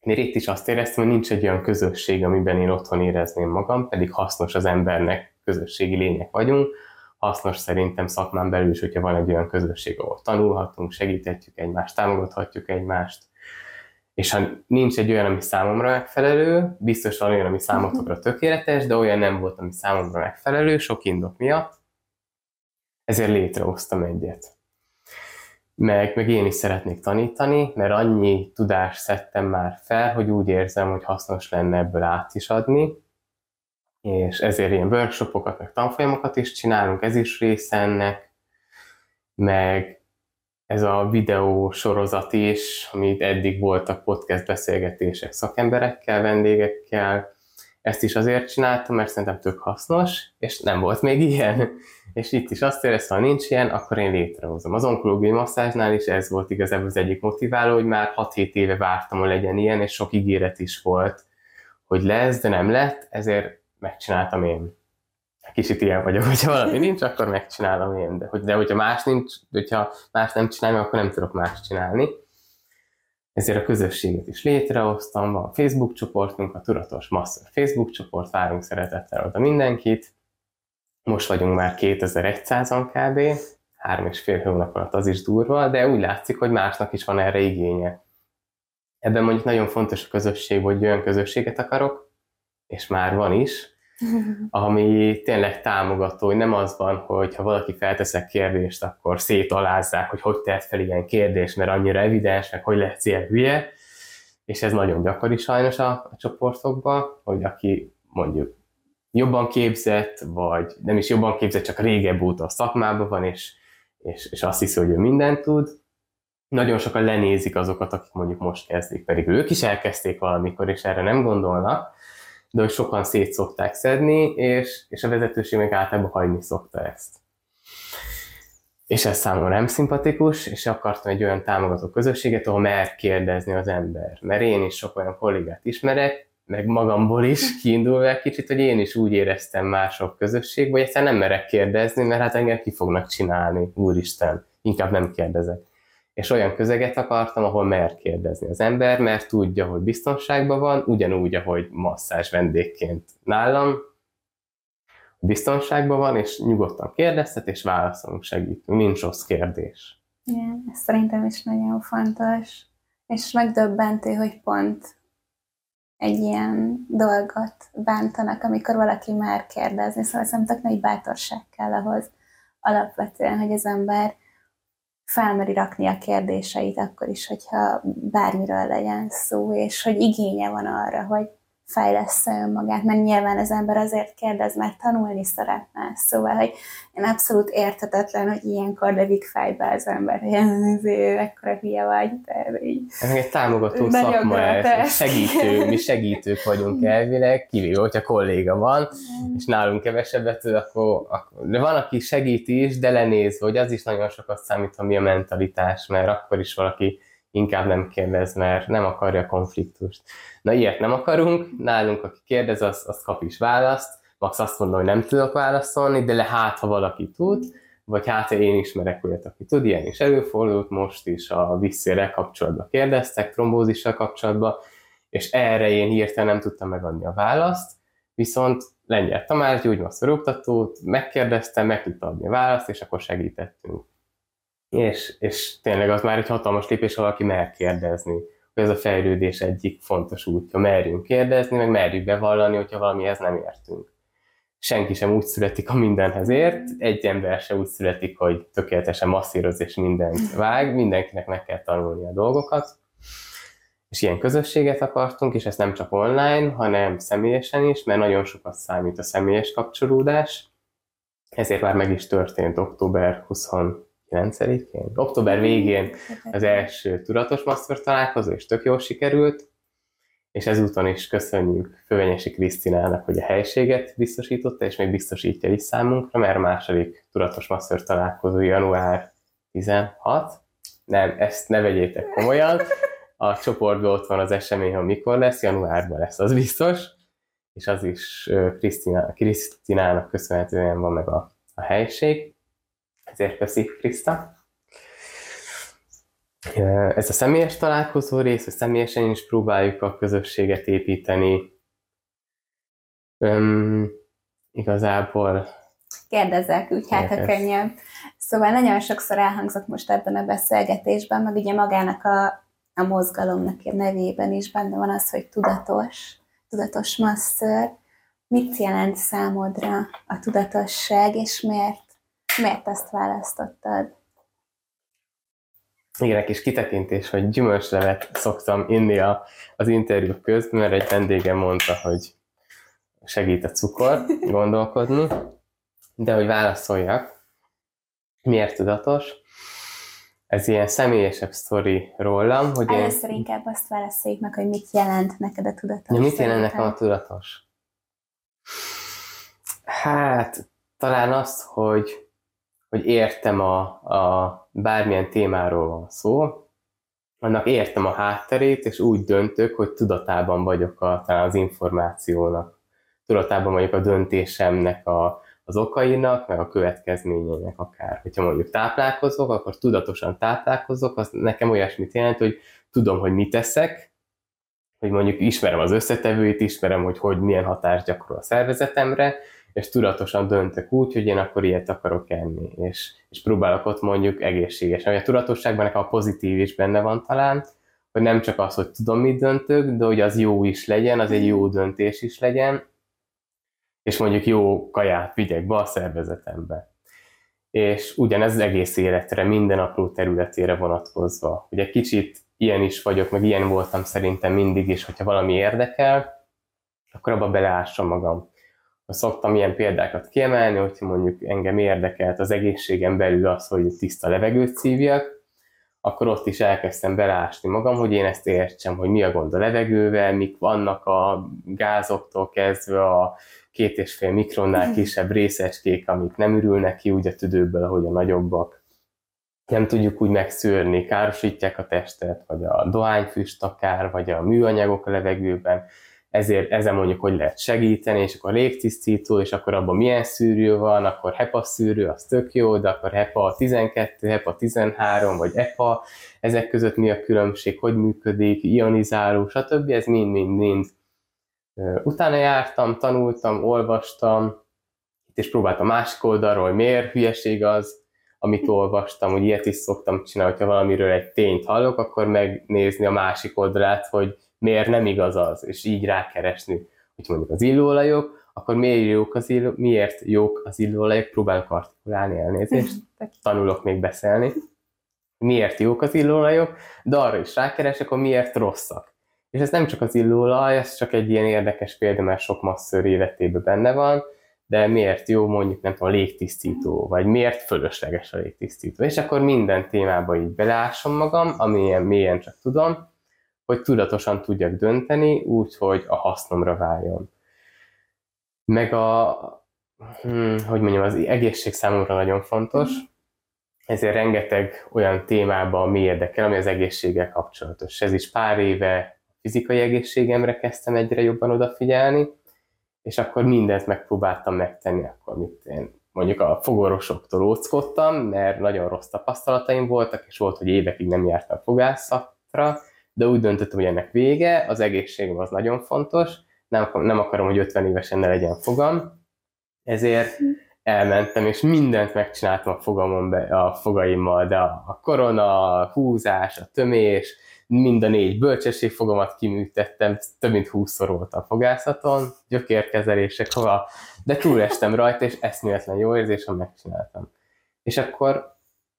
én itt is azt éreztem, hogy nincs egy olyan közösség, amiben én otthon érezném magam, pedig hasznos az embernek, közösségi lények vagyunk. Hasznos szerintem szakmán belül is, hogyha van egy olyan közösség, ahol tanulhatunk, segíthetjük egymást, támogathatjuk egymást. És ha nincs egy olyan, ami számomra megfelelő, biztos van olyan, ami számotokra tökéletes, de olyan nem volt, ami számomra megfelelő, sok indok miatt, ezért létrehoztam egyet. Meg, meg én is szeretnék tanítani, mert annyi tudást szedtem már fel, hogy úgy érzem, hogy hasznos lenne ebből át is adni, és ezért ilyen workshopokat, meg tanfolyamokat is csinálunk, ez is része ennek, meg ez a videó sorozat is, amit eddig voltak podcast beszélgetések szakemberekkel, vendégekkel, ezt is azért csináltam, mert szerintem tök hasznos, és nem volt még ilyen és itt is azt éreztem, ha nincs ilyen, akkor én létrehozom. Az onkológiai masszázsnál is ez volt igazából az egyik motiváló, hogy már 6-7 éve vártam, hogy legyen ilyen, és sok ígéret is volt, hogy lesz, de nem lett, ezért megcsináltam én. Kicsit ilyen vagyok, hogyha valami nincs, akkor megcsinálom én, de, hogy, de hogyha más nincs, hogyha más nem csinálom, akkor nem tudok más csinálni. ezért a közösséget is létrehoztam, van Facebook csoportunk, a Tudatos Master Facebook csoport, várunk szeretettel oda mindenkit. Most vagyunk már 2100-an kb. Három és fél hónap alatt az is durva, de úgy látszik, hogy másnak is van erre igénye. Ebben mondjuk nagyon fontos a közösség, hogy olyan közösséget akarok, és már van is, ami tényleg támogató, hogy nem az van, hogy ha valaki felteszek kérdést, akkor szétalázzák, hogy hogy tett fel ilyen kérdés, mert annyira evidens, meg hogy lehet ilyen hülye, és ez nagyon gyakori sajnos a, a csoportokban, hogy aki mondjuk jobban képzett, vagy nem is jobban képzett, csak régebb óta a szakmában van, és, és, és azt hiszi, hogy ő mindent tud, nagyon sokan lenézik azokat, akik mondjuk most kezdik, pedig ők is elkezdték valamikor, és erre nem gondolnak, de hogy sokan szét szokták szedni, és, és a vezetőség meg általában hagyni szokta ezt. És ez számomra nem szimpatikus, és akartam egy olyan támogató közösséget, ahol mer kérdezni az ember. Mert én is sok olyan kollégát ismerek, meg magamból is kiindulva egy kicsit, hogy én is úgy éreztem mások közösség, hogy egyszerűen nem merek kérdezni, mert hát engem ki fognak csinálni, úristen, inkább nem kérdezek és olyan közeget akartam, ahol mer kérdezni az ember, mert tudja, hogy biztonságban van, ugyanúgy, ahogy masszás vendégként nálam, biztonságban van, és nyugodtan kérdeztet, és válaszolunk, segítünk, nincs rossz kérdés. Igen, ez szerintem is nagyon fontos, és megdöbbentő, hogy pont egy ilyen dolgot bántanak, amikor valaki már kérdezni, szóval szerintem nagy bátorság kell ahhoz alapvetően, hogy az ember felmeri rakni a kérdéseit akkor is, hogyha bármiről legyen szó, és hogy igénye van arra, hogy fejlesz önmagát, mert nyilván az ember azért kérdez, mert tanulni szeretne. Szóval, hogy én abszolút értetetlen, hogy ilyenkor levik fejbe az ember, hogy ez ekkora hülye vagy. De így ez egy támogató szakma, segítő, mi segítők vagyunk elvileg, kivéve, hogyha kolléga van, és nálunk kevesebbet, akkor, akkor, de van, aki segít is, de lenéz, hogy az is nagyon sokat számít, ha mi a mentalitás, mert akkor is valaki inkább nem kérdez, mert nem akarja a konfliktust. Na ilyet nem akarunk, nálunk aki kérdez, az, az kap is választ, max azt mondom, hogy nem tudok válaszolni, de le hát, ha valaki tud, vagy hát én ismerek olyat, aki tud, ilyen is előfordult, most is a visszére kapcsolatban kérdeztek, trombózissal kapcsolatban, és erre én hirtelen nem tudtam megadni a választ, viszont Lengyel Tamás gyógymasszoroktatót megkérdeztem, meg tudta adni a választ, és akkor segítettünk. És, és tényleg az már egy hatalmas lépés, ha valaki mer kérdezni. Hogy ez a fejlődés egyik fontos útja, merjünk kérdezni, meg merjük bevallani, hogyha valamihez nem értünk. Senki sem úgy születik, a mindenhez ért, egy ember sem úgy születik, hogy tökéletesen masszíroz és mindent vág, mindenkinek meg kell tanulni a dolgokat. És ilyen közösséget akartunk, és ezt nem csak online, hanem személyesen is, mert nagyon sokat számít a személyes kapcsolódás. Ezért már meg is történt október 20 9-én, október végén az első tudatos master találkozó, és tök jól sikerült, és ezúton is köszönjük Fővenyesi Krisztinának, hogy a helységet biztosította, és még biztosítja is számunkra, mert a második tudatos master találkozó január 16. Nem, ezt ne vegyétek komolyan. A csoportban ott van az esemény, hogy mikor lesz, januárban lesz, az biztos. És az is Krisztinának köszönhetően van meg a, a helység. Ezért köszi, Krista. Ez a személyes találkozó rész, hogy személyesen is próbáljuk a közösséget építeni. Üm, igazából... Kérdezzek, úgy hát a könnyebb. Szóval nagyon sokszor elhangzott most ebben a beszélgetésben, meg ugye magának a, a mozgalomnak a nevében is benne van az, hogy tudatos, tudatos masször. Mit jelent számodra a tudatosság, és miért Miért ezt választottad? Igen, egy kis kitekintés, hogy gyümölcslevet szoktam inni a, az interjú közben, mert egy vendégem mondta, hogy segít a cukor gondolkodni, de hogy válaszoljak, miért tudatos? Ez ilyen személyesebb sztori rólam, hogy Először én... inkább azt válaszoljuk meg, hogy mit jelent neked a tudatos. Ja, mit jelent nekem a tudatos? Hát, talán azt, hogy hogy értem a, a bármilyen témáról van szó, annak értem a hátterét, és úgy döntök, hogy tudatában vagyok a, talán az információnak, tudatában vagyok a döntésemnek a, az okainak, meg a következményeinek akár. Hogyha mondjuk táplálkozok, akkor tudatosan táplálkozok, az nekem olyasmit jelent, hogy tudom, hogy mit teszek, hogy mondjuk ismerem az összetevőit, ismerem, hogy, hogy milyen hatást gyakorol a szervezetemre, és tudatosan döntök úgy, hogy én akkor ilyet akarok enni, és, és próbálok ott mondjuk egészségesen. A tudatosságban nekem a pozitív is benne van talán, hogy nem csak az, hogy tudom, mit döntök, de hogy az jó is legyen, az egy jó döntés is legyen, és mondjuk jó kaját vigyek be a szervezetembe. És ugyanez az egész életre, minden apró területére vonatkozva. Ugye kicsit ilyen is vagyok, meg ilyen voltam szerintem mindig is, hogyha valami érdekel, akkor abba beleássam magam. Szoktam ilyen példákat kiemelni, hogyha mondjuk engem érdekelt az egészségem belül az, hogy tiszta levegőt szívjak, akkor ott is elkezdtem beleásni magam, hogy én ezt értsem, hogy mi a gond a levegővel, mik vannak a gázoktól kezdve a két és fél mikronnál kisebb részecskék, amik nem ürülnek ki úgy a tüdőből, ahogy a nagyobbak. Nem tudjuk úgy megszűrni, károsítják a testet, vagy a dohányfüst akár, vagy a műanyagok a levegőben, ezért ezen mondjuk, hogy lehet segíteni, és akkor légtisztító, és akkor abban milyen szűrő van, akkor HEPA szűrő, az tök jó, de akkor HEPA 12, HEPA 13, vagy EPA, ezek között mi a különbség, hogy működik, ionizáló, stb. Ez mind-mind-mind. Utána jártam, tanultam, olvastam, és próbáltam másik oldalról, hogy miért hülyeség az, amit olvastam, hogy ilyet is szoktam csinálni, hogyha valamiről egy tényt hallok, akkor megnézni a másik oldalát, hogy miért nem igaz az, és így rákeresni, hogy mondjuk az illóolajok, akkor miért jók az, illó, miért jók az illóolajok, próbálok artikulálni elnézést, tanulok még beszélni, miért jók az illóolajok, de arra is rákeresek, hogy miért rosszak. És ez nem csak az illóolaj, ez csak egy ilyen érdekes példa, mert sok masször életében benne van, de miért jó mondjuk nem tudom, a légtisztító, vagy miért fölösleges a légtisztító. És akkor minden témába így beleásom magam, amilyen mélyen csak tudom, hogy tudatosan tudjak dönteni, úgy, hogy a hasznomra váljon. Meg a, hm, hogy mondjam, az egészség számomra nagyon fontos, ezért rengeteg olyan témába ami érdekel, ami az egészséggel kapcsolatos. Ez is pár éve fizikai egészségemre kezdtem egyre jobban odafigyelni, és akkor mindent megpróbáltam megtenni, akkor mit én mondjuk a fogorosoktól óckodtam, mert nagyon rossz tapasztalataim voltak, és volt, hogy évekig nem jártam fogászatra, de úgy döntöttem, hogy ennek vége, az egészségem az nagyon fontos, nem, nem akarom, hogy 50 évesen ne legyen fogam, ezért elmentem, és mindent megcsináltam a fogamon be, a fogaimmal, de a, korona, a húzás, a tömés, mind a négy bölcsességfogamat kiműtettem, több mint 20-szor voltam a fogászaton, gyökérkezelések, hova, de túlestem rajta, és eszméletlen jó érzés, hogy megcsináltam. És akkor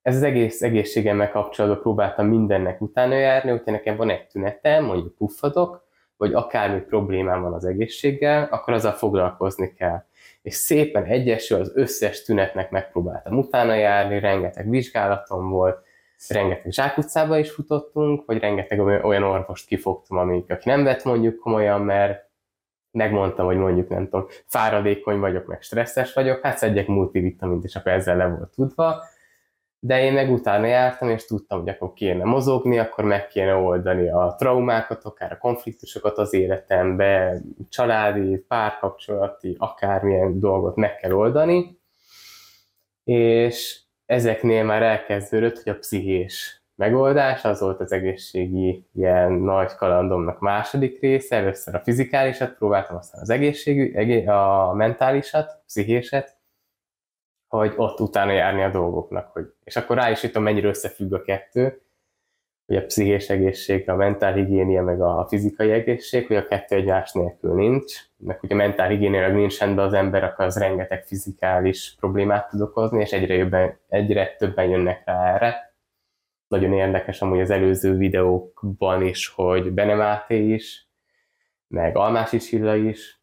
ez az egész egészségemmel kapcsolatban próbáltam mindennek utána járni, hogyha nekem van egy tünetem, mondjuk puffadok, vagy akármi problémám van az egészséggel, akkor azzal foglalkozni kell. És szépen egyesül az összes tünetnek megpróbáltam utána járni, rengeteg vizsgálatom volt, rengeteg zsákutcába is futottunk, vagy rengeteg olyan orvost kifogtam, amik, aki nem vett mondjuk komolyan, mert megmondtam, hogy mondjuk nem tudom, fáradékony vagyok, meg stresszes vagyok, hát szedjek multivitamint, és akkor ezzel le volt tudva, de én meg utána jártam, és tudtam, hogy akkor kéne mozogni, akkor meg kéne oldani a traumákat, akár a konfliktusokat az életembe, családi, párkapcsolati, akármilyen dolgot meg kell oldani, és ezeknél már elkezdődött, hogy a pszichés megoldás, az volt az egészségi ilyen nagy kalandomnak második része, először a fizikálisat próbáltam, aztán az egészségű, a mentálisat, a pszichéset, hogy ott utána járni a dolgoknak. Hogy, és akkor rá is jutom, mennyire összefügg a kettő, hogy a pszichés egészség, a mentál higiénia, meg a fizikai egészség, hogy a kettő egymás nélkül nincs, meg hogy a mentál higiéniailag nincs rendben az akkor az rengeteg fizikális problémát tud okozni, és egyre, jobban, egyre többen jönnek rá erre. Nagyon érdekes amúgy az előző videókban is, hogy Benemáté is, meg Almási Csilla is,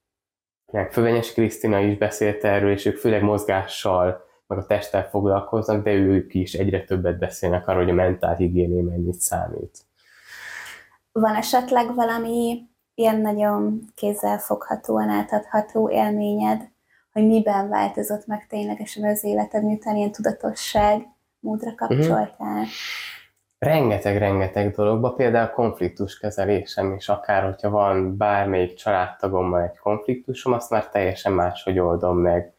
meg Fővenyes Krisztina is beszélt erről, és ők főleg mozgással, meg a testtel foglalkoznak, de ők is egyre többet beszélnek arról, hogy a mentál higiéné mennyit számít. Van esetleg valami ilyen nagyon kézzelfoghatóan átadható élményed, hogy miben változott meg ténylegesen az életed, miután ilyen tudatosság módra kapcsoltál? Uh-huh rengeteg-rengeteg dologba, például konfliktus kezelésem is, akár hogyha van bármelyik családtagommal egy konfliktusom, azt már teljesen máshogy oldom meg.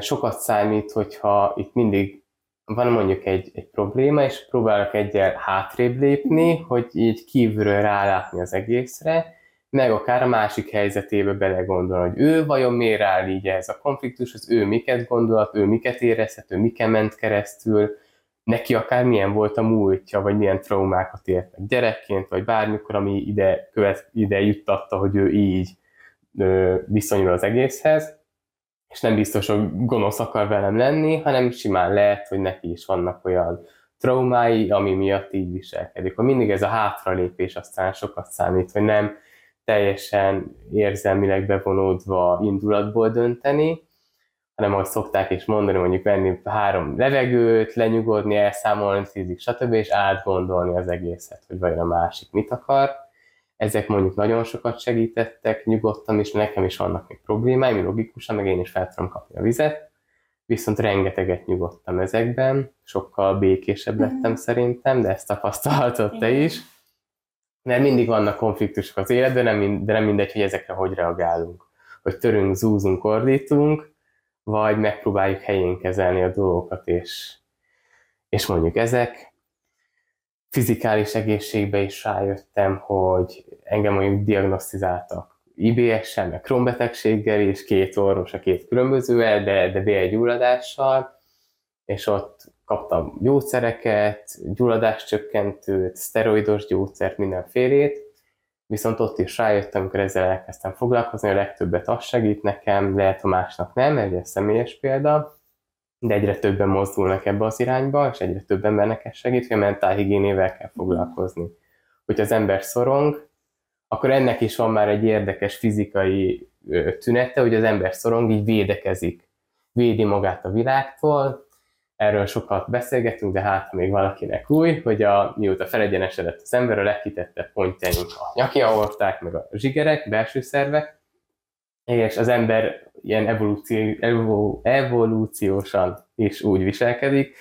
Sokat számít, hogyha itt mindig van mondjuk egy, egy probléma, és próbálok egyel hátrébb lépni, hogy így kívülről rálátni az egészre, meg akár a másik helyzetébe belegondolni, hogy ő vajon miért áll így ez a konfliktus, az ő miket gondolat, ő miket érezhet, ő miket ment keresztül, neki akár milyen volt a múltja, vagy milyen traumákat élt meg gyerekként, vagy bármikor, ami ide, követ, ide juttatta, hogy ő így ö, viszonyul az egészhez, és nem biztos, hogy gonosz akar velem lenni, hanem simán lehet, hogy neki is vannak olyan traumái, ami miatt így viselkedik. Hogy mindig ez a hátralépés aztán sokat számít, hogy nem teljesen érzelmileg bevonódva indulatból dönteni, hanem ahogy szokták is mondani, mondjuk venni három levegőt, lenyugodni, elszámolni tízig, stb. és átgondolni az egészet, hogy vajon a másik mit akar. Ezek mondjuk nagyon sokat segítettek, nyugodtan, és nekem is vannak még problémáim, logikusan, meg én is fel tudom kapni a vizet, viszont rengeteget nyugodtam ezekben, sokkal békésebb lettem mm. szerintem, de ezt tapasztalhatod te is. Mert mindig vannak konfliktusok az életben, de nem mindegy, hogy ezekre hogy reagálunk. Hogy törünk, zúzunk, ordítunk, vagy megpróbáljuk helyén kezelni a dolgokat, és, és mondjuk ezek. Fizikális egészségbe is rájöttem, hogy engem mondjuk diagnosztizáltak IBS-sel, meg krónbetegséggel, és két orvos a két különbözővel, de, de bélgyulladással, és ott kaptam gyógyszereket, gyulladáscsökkentőt, szteroidos gyógyszert, mindenfélét, viszont ott is rájöttem, amikor ezzel elkezdtem foglalkozni, a legtöbbet az segít nekem, lehet a másnak nem, egy személyes példa, de egyre többen mozdulnak ebbe az irányba, és egyre több embernek ez segít, hogy a mentálhigiénével kell foglalkozni. Hogyha az ember szorong, akkor ennek is van már egy érdekes fizikai tünete, hogy az ember szorong, így védekezik. Védi magát a világtól, erről sokat beszélgetünk, de hát még valakinek új, hogy a, mióta felegyenesedett az ember, a legkitette pontjaink a nyaki aorták, meg a zsigerek, belső szervek, és az ember ilyen evolúció, evolúciósan is úgy viselkedik,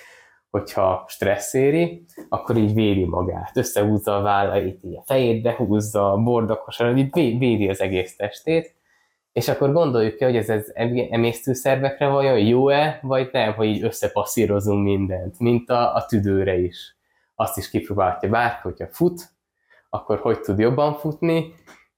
hogyha stressz éri, akkor így védi magát, összehúzza a vállait, így a fejét behúzza, bordakosan, így védi az egész testét, és akkor gondoljuk ki, hogy ez az emésztőszervekre vajon jó-e, vagy nem, hogy így összepasszírozunk mindent, mint a, a tüdőre is. Azt is kipróbálja bárki, hogyha fut, akkor hogy tud jobban futni,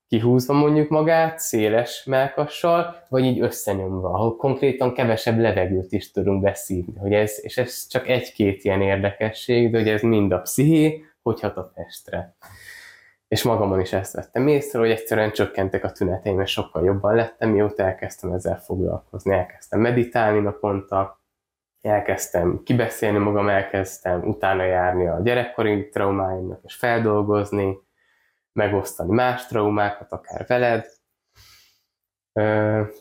kihúzva mondjuk magát, széles melkassal, vagy így összenyomva, ahol konkrétan kevesebb levegőt is tudunk beszívni. Hogy ez, és ez csak egy-két ilyen érdekesség, de hogy ez mind a psziché, hogy a testre és magamon is ezt vettem észre, hogy egyszerűen csökkentek a tüneteim, és sokkal jobban lettem, mióta elkezdtem ezzel foglalkozni. Elkezdtem meditálni naponta, elkezdtem kibeszélni magam, elkezdtem utána járni a gyerekkori traumáimnak, és feldolgozni, megosztani más traumákat, akár veled.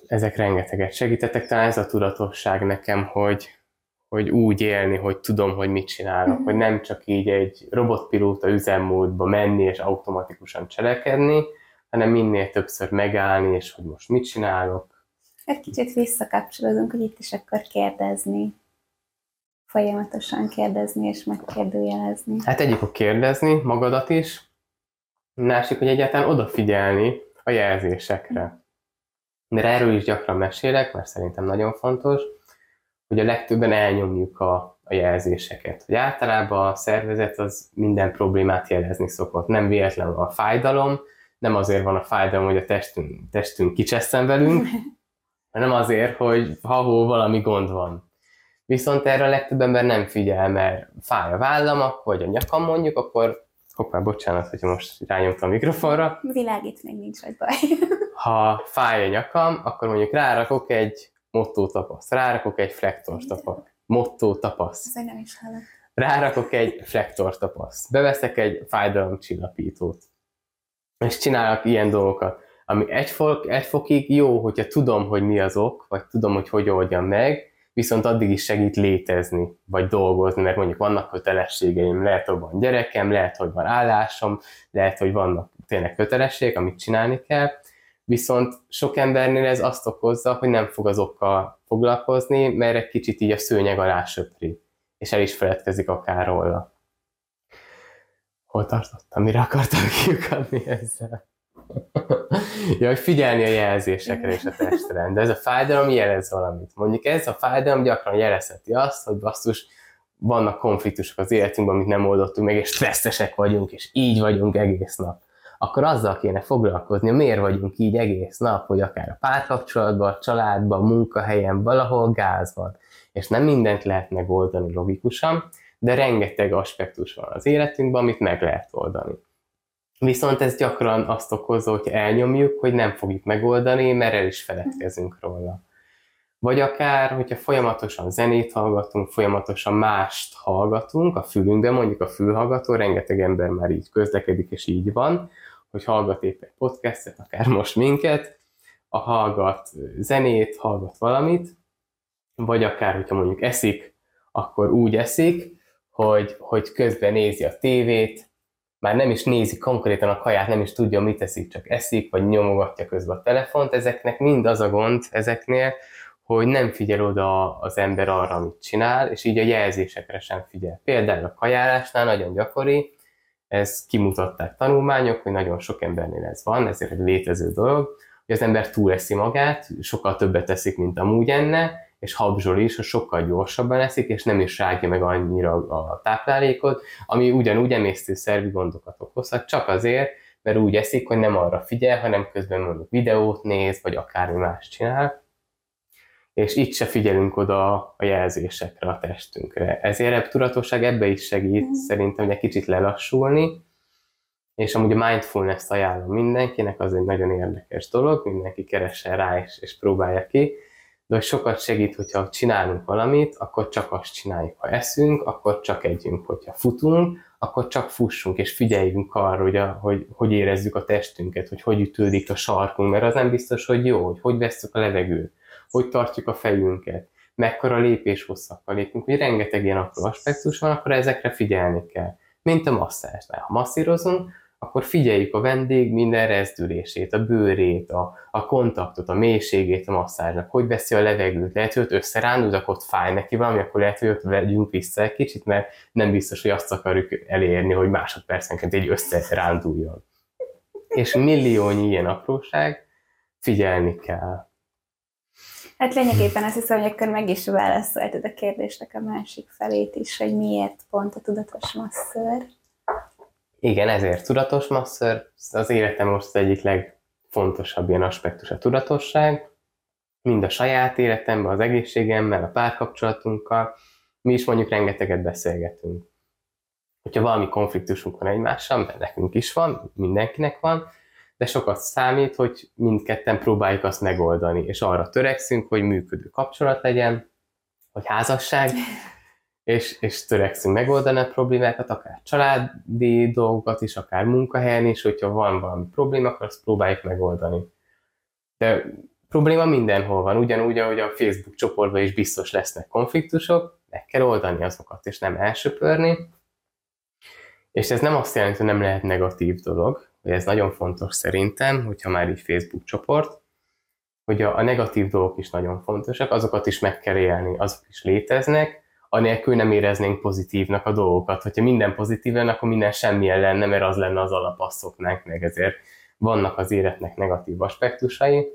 Ezek rengeteget segítettek, talán ez a tudatosság nekem, hogy, hogy úgy élni, hogy tudom, hogy mit csinálok, mm-hmm. hogy nem csak így egy robotpilóta üzemmódba menni és automatikusan cselekedni, hanem minél többször megállni, és hogy most mit csinálok. Egy kicsit visszakapcsolódunk, hogy itt is akkor kérdezni, folyamatosan kérdezni és megkérdőjelezni. Hát egyik a kérdezni magadat is, másik, hogy egyáltalán odafigyelni a jelzésekre. De erről is gyakran mesélek, mert szerintem nagyon fontos, hogy a legtöbben elnyomjuk a, a jelzéseket. Hogy általában a szervezet az minden problémát jelezni szokott. Nem véletlenül a fájdalom, nem azért van a fájdalom, hogy a testünk, testünk kicseszten velünk, hanem azért, hogy ha hol valami gond van. Viszont erre a legtöbb ember nem figyel, mert fáj a vállam, vagy a nyakam mondjuk, akkor hoppá, bocsánat, hogyha most rányomtam a mikrofonra. Világít még nincs egy baj. ha fáj a nyakam, akkor mondjuk rárakok egy Motto tapasz. Rárakok egy flektor tapasz. Motto tapasz. Ez nem is hallok. Rárakok egy flektor tapasz. Beveszek egy fájdalomcsillapítót. És csinálok ilyen dolgokat. Ami egy, fok, egy fokig jó, hogyha tudom, hogy mi az ok, vagy tudom, hogy hogy oldjam meg, viszont addig is segít létezni, vagy dolgozni, mert mondjuk vannak kötelességeim, lehet, hogy van gyerekem, lehet, hogy van állásom, lehet, hogy vannak tényleg kötelességek, amit csinálni kell, Viszont sok embernél ez azt okozza, hogy nem fog az okkal foglalkozni, mert egy kicsit így a szőnyeg alá söpri, és el is feledkezik akár róla. Hol tartottam? Mire akartam kiukadni ezzel? ja, hogy figyelni a jelzésekre és a testre. De ez a fájdalom jelez valamit. Mondjuk ez a fájdalom gyakran jelezheti azt, hogy basszus, vannak konfliktusok az életünkben, amit nem oldottunk meg, és stresszesek vagyunk, és így vagyunk egész nap, akkor azzal kéne foglalkozni, miért vagyunk így egész nap, hogy akár a párkapcsolatban, családban, munkahelyen, valahol gáz van. És nem mindent lehet megoldani logikusan, de rengeteg aspektus van az életünkben, amit meg lehet oldani. Viszont ez gyakran azt okozza, hogy elnyomjuk, hogy nem fogjuk megoldani, mert el is feledkezünk róla. Vagy akár, hogyha folyamatosan zenét hallgatunk, folyamatosan mást hallgatunk a fülünkben, mondjuk a fülhallgató, rengeteg ember már így közlekedik, és így van, hogy hallgat éppen podcastet, akár most minket, a hallgat zenét, hallgat valamit, vagy akár, hogyha mondjuk eszik, akkor úgy eszik, hogy, hogy közben nézi a tévét, már nem is nézi konkrétan a kaját, nem is tudja, mit eszik, csak eszik, vagy nyomogatja közben a telefont. Ezeknek mind az a gond ezeknél, hogy nem figyel oda az ember arra, amit csinál, és így a jelzésekre sem figyel. Például a kajálásnál nagyon gyakori, ez kimutatták tanulmányok, hogy nagyon sok embernél ez van, ezért egy létező dolog, hogy az ember túleszi magát, sokkal többet teszik, mint amúgy enne, és habzsol is, hogy sokkal gyorsabban eszik, és nem is rágja meg annyira a táplálékot, ami ugyanúgy emésztőszervi gondokat okozhat, csak azért, mert úgy eszik, hogy nem arra figyel, hanem közben mondjuk videót néz, vagy akármi más csinál, és itt se figyelünk oda a jelzésekre, a testünkre. Ezért a tudatosság ebbe is segít, mm. szerintem, hogy egy kicsit lelassulni, és amúgy a mindfulness-t ajánlom mindenkinek, az egy nagyon érdekes dolog, mindenki keressen rá és, és próbálja ki, de hogy sokat segít, hogyha csinálunk valamit, akkor csak azt csináljuk. Ha eszünk, akkor csak együnk. Hogyha futunk, akkor csak fussunk, és figyeljünk arra, hogy, a, hogy, hogy érezzük a testünket, hogy hogy ütődik a sarkunk, mert az nem biztos, hogy jó, hogy hogy veszük a levegőt, hogy tartjuk a fejünket, mekkora lépés hosszakkal lépünk, hogy rengeteg ilyen apró aspektus van, akkor ezekre figyelni kell. Mint a masszázsnál. Ha masszírozunk, akkor figyeljük a vendég minden rezdülését, a bőrét, a, a kontaktot, a mélységét a masszázsnak, hogy veszi a levegőt, lehet, hogy ott összerándul, akkor ott fáj neki valami, akkor lehet, hogy ott vegyünk vissza egy kicsit, mert nem biztos, hogy azt akarjuk elérni, hogy másodpercenként egy összeránduljon. És milliónyi ilyen apróság, figyelni kell. Hát lényegében azt hiszem, hogy akkor meg is válaszoltad a kérdésnek a másik felét is, hogy miért pont a tudatos masször. Igen, ezért tudatos masször. Az életem most egyik legfontosabb ilyen aspektus a tudatosság. Mind a saját életemben, az egészségemmel, a párkapcsolatunkkal. Mi is mondjuk rengeteget beszélgetünk. Hogyha valami konfliktusunk van egymással, mert nekünk is van, mindenkinek van, de sokat számít, hogy mindketten próbáljuk azt megoldani, és arra törekszünk, hogy működő kapcsolat legyen, hogy házasság, és, és törekszünk megoldani a problémákat, akár családi dolgokat is, akár munkahelyen is, hogyha van valami probléma, akkor azt próbáljuk megoldani. De probléma mindenhol van, ugyanúgy, ahogy a Facebook csoportban is biztos lesznek konfliktusok, meg kell oldani azokat, és nem elsöpörni. És ez nem azt jelenti, hogy nem lehet negatív dolog, hogy ez nagyon fontos szerintem, hogyha már így Facebook csoport, hogy a, a negatív dolgok is nagyon fontosak, azokat is meg kell élni, azok is léteznek, anélkül nem éreznénk pozitívnak a dolgokat. Hogyha minden pozitív lenne, akkor minden semmilyen lenne, mert az lenne az alapasszoknánk, meg ezért vannak az életnek negatív aspektusai,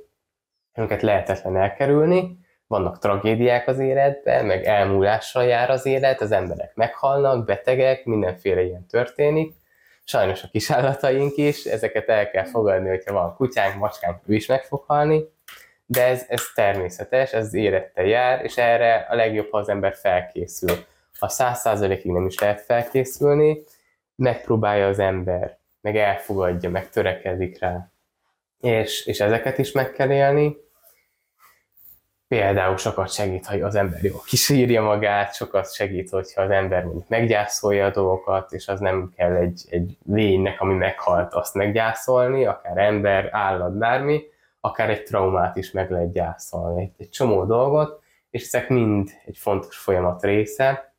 amiket lehetetlen elkerülni, vannak tragédiák az életben, meg elmúlással jár az élet, az emberek meghalnak, betegek, mindenféle ilyen történik. Sajnos a kisállataink is, ezeket el kell fogadni, hogyha van kutyánk, macskánk, ő is meg fog halni, de ez, ez természetes, ez érettel jár, és erre a legjobb, ha az ember felkészül. A száz százalékig nem is lehet felkészülni, megpróbálja az ember, meg elfogadja, meg törekedik rá. És, és ezeket is meg kell élni. Például sokat segít, hogy az ember jól kisírja magát, sokat segít, hogyha az ember mondjuk meggyászolja a dolgokat, és az nem kell egy, egy lénynek, ami meghalt, azt meggyászolni, akár ember, állat, bármi, akár egy traumát is meg lehet gyászolni, egy, egy csomó dolgot, és ezek mind egy fontos folyamat része,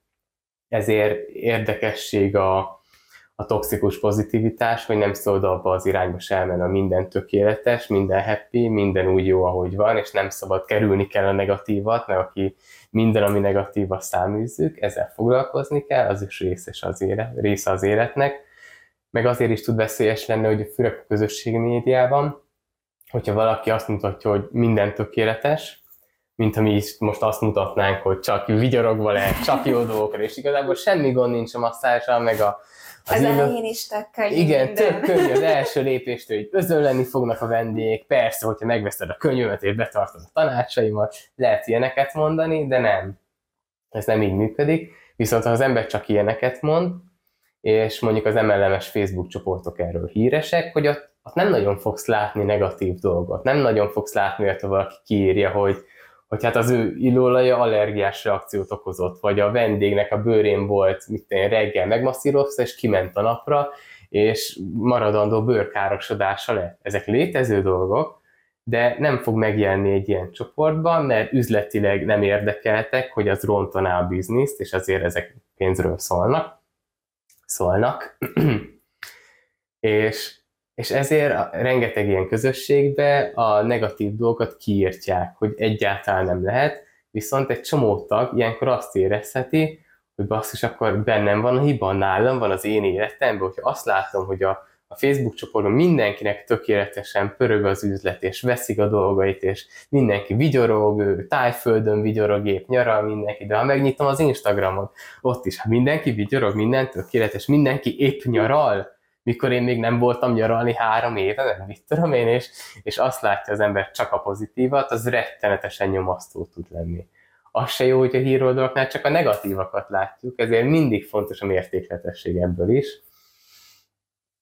ezért érdekesség a, a toxikus pozitivitás, hogy nem szabad abba az irányba se elmenni, a minden tökéletes, minden happy, minden úgy jó, ahogy van, és nem szabad kerülni kell a negatívat, mert aki minden, ami negatív, azt száműzzük, ezzel foglalkozni kell, az is részes az élet, része az életnek, meg azért is tud veszélyes lenni, hogy főleg a közösségi médiában, hogyha valaki azt mutatja, hogy minden tökéletes, mint ami is most azt mutatnánk, hogy csak vigyorogva lehet, csak jó dolgokra, és igazából semmi gond nincs a masszással, meg a, az, az elején is tök könnyű Igen, minden. tök könnyű az első lépéstől, hogy özönleni fognak a vendégek, persze, hogyha megveszed a könyvemet és betartod a tanácsaimat, lehet ilyeneket mondani, de nem. Ez nem így működik. Viszont ha az ember csak ilyeneket mond, és mondjuk az MLM-es Facebook csoportok erről híresek, hogy ott, ott nem nagyon fogsz látni negatív dolgot, nem nagyon fogsz látni, hogy valaki kiírja, hogy hogy hát az ő illóolaja allergiás reakciót okozott, vagy a vendégnek a bőrén volt, mit tenni, reggel megmasszírozta, és kiment a napra, és maradandó bőrkárosodása lett. Ezek létező dolgok, de nem fog megjelenni egy ilyen csoportban, mert üzletileg nem érdekeltek, hogy az rontaná a bizniszt, és azért ezek pénzről szólnak. Szólnak. és és ezért rengeteg ilyen közösségbe a negatív dolgokat kiírtják, hogy egyáltalán nem lehet, viszont egy csomó tag ilyenkor azt érezheti, hogy basszus, akkor bennem van a hiba, nálam van az én életemben, hogyha azt látom, hogy a, a Facebook csoportban mindenkinek tökéletesen pörög az üzlet, és veszik a dolgait, és mindenki vigyorog, tájföldön vigyorog, épp nyaral mindenki, de ha megnyitom az Instagramot, ott is, ha mindenki vigyorog, minden tökéletes, mindenki épp nyaral, mikor én még nem voltam nyaralni három éve, meg mit tudom én, és, és azt látja az ember csak a pozitívat, az rettenetesen nyomasztó tud lenni. Az se jó, hogy a híroldalaknál csak a negatívakat látjuk, ezért mindig fontos a mértékletesség ebből is.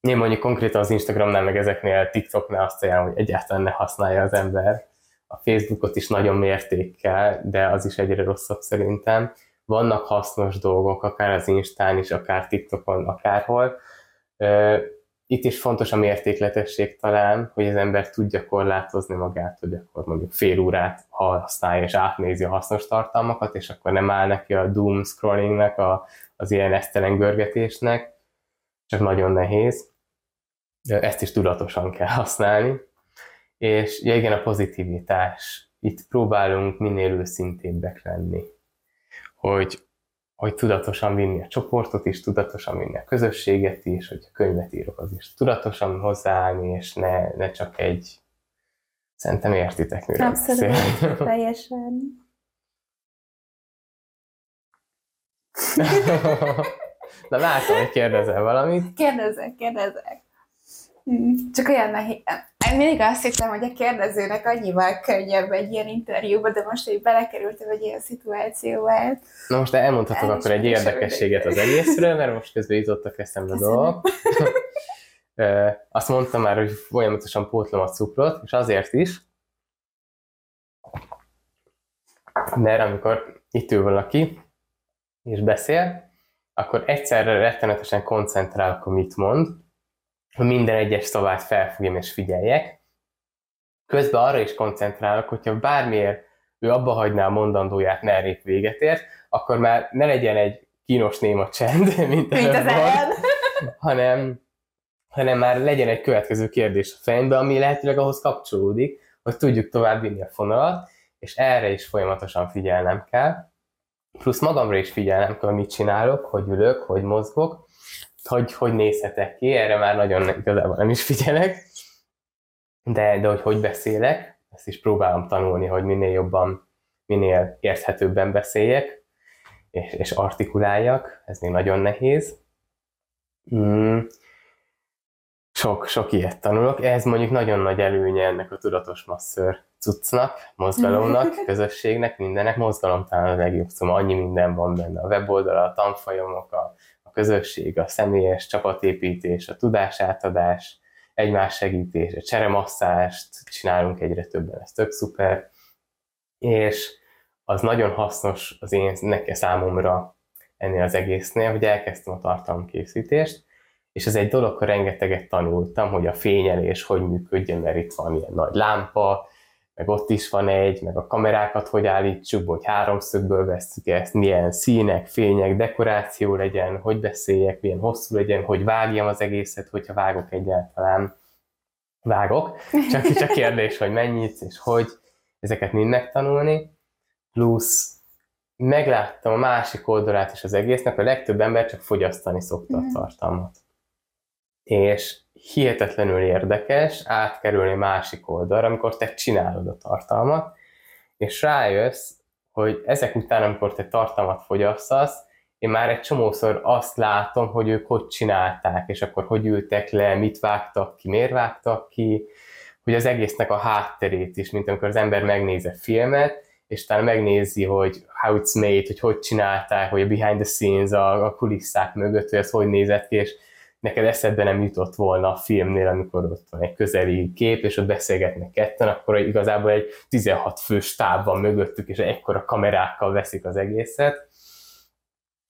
Én mondjuk konkrétan az Instagramnál, meg ezeknél, TikToknál azt ajánlom, hogy egyáltalán ne használja az ember. A Facebookot is nagyon mértékkel, de az is egyre rosszabb szerintem. Vannak hasznos dolgok, akár az Instán is, akár TikTokon, akárhol, itt is fontos a mértékletesség talán, hogy az ember tudja korlátozni magát, hogy akkor mondjuk fél órát használja és átnézi a hasznos tartalmakat, és akkor nem áll neki a doom scrollingnek, a, az ilyen esztelen görgetésnek, csak nagyon nehéz. Ezt is tudatosan kell használni. És ja igen, a pozitivitás. Itt próbálunk minél őszintébbek lenni. Hogy hogy tudatosan vinni a csoportot is, tudatosan vinni a közösséget is, hogy a könyvet írok, az is tudatosan hozzáállni, és ne, ne csak egy Szerintem értitek, mire Abszolút, teljesen. Na látom, hogy kérdezel valamit. Kérdezek, kérdezek. Hm, csak olyan nehéz. Én mindig azt hittem, hogy a kérdezőnek annyival könnyebb egy ilyen interjúba, de most így belekerültem egy ilyen szituációval. Na most elmondhatok El akkor egy érdekességet az egészről, mert most közben jutottak eszembe dolgok. azt mondtam már, hogy folyamatosan pótlom a cukrot, és azért is, mert amikor itt ül valaki, és beszél, akkor egyszerre rettenetesen koncentrálok, hogy mit mond, hogy minden egyes szavát felfogjam és figyeljek. Közben arra is koncentrálok, hogyha bármiért ő abba hagyná a mondandóját, ne épp véget ért, akkor már ne legyen egy kínos néma csend, mint, mint az van, hanem, hanem már legyen egy következő kérdés a fejembe, ami lehetőleg ahhoz kapcsolódik, hogy tudjuk tovább vinni a fonalat, és erre is folyamatosan figyelnem kell. Plusz magamra is figyelnem kell, mit csinálok, hogy ülök, hogy mozgok, hogy hogy nézhetek ki, erre már nagyon igazából nem is figyelek, de, de hogy hogy beszélek, ezt is próbálom tanulni, hogy minél jobban, minél érthetőbben beszéljek, és, és artikuláljak, ez még nagyon nehéz. Mm. Sok, sok ilyet tanulok. Ez mondjuk nagyon nagy előnye ennek a tudatos masször cuccnak, mozgalomnak, közösségnek, mindennek. Mozgalom talán a legjobb szó, szóval annyi minden van benne. A weboldal, a tanfolyamok, a, a közösség, a személyes csapatépítés, a tudásátadás, egymás segítés, a cseremasszást csinálunk egyre többen, ez tök szuper, és az nagyon hasznos az én nekem számomra ennél az egésznél, hogy elkezdtem a tartalomkészítést, és ez egy dolog, hogy rengeteget tanultam, hogy a fényelés hogy működjön, mert itt van ilyen nagy lámpa, meg ott is van egy, meg a kamerákat hogy állítsuk, hogy háromszögből veszük ezt, milyen színek, fények, dekoráció legyen, hogy beszéljek, milyen hosszú legyen, hogy vágjam az egészet, hogyha vágok egyáltalán. Vágok, csak is a kérdés, hogy mennyit és hogy, ezeket mind megtanulni, plusz megláttam a másik oldalát is az egésznek, a legtöbb ember csak fogyasztani szokta a mhm. tartalmat. És hihetetlenül érdekes átkerülni másik oldalra, amikor te csinálod a tartalmat, és rájössz, hogy ezek után, amikor te tartalmat fogyasztasz, én már egy csomószor azt látom, hogy ők hogy csinálták, és akkor hogy ültek le, mit vágtak ki, miért vágtak ki, hogy az egésznek a hátterét is, mint amikor az ember megnézi a filmet, és talán megnézi, hogy how it's made, hogy hogy csinálták, hogy a behind the scenes, a, a kulisszák mögött, hogy ez hogy nézett ki, és neked eszedbe nem jutott volna a filmnél, amikor ott van egy közeli kép, és ott beszélgetnek ketten, akkor igazából egy 16 fő stáb van mögöttük, és ekkora kamerákkal veszik az egészet.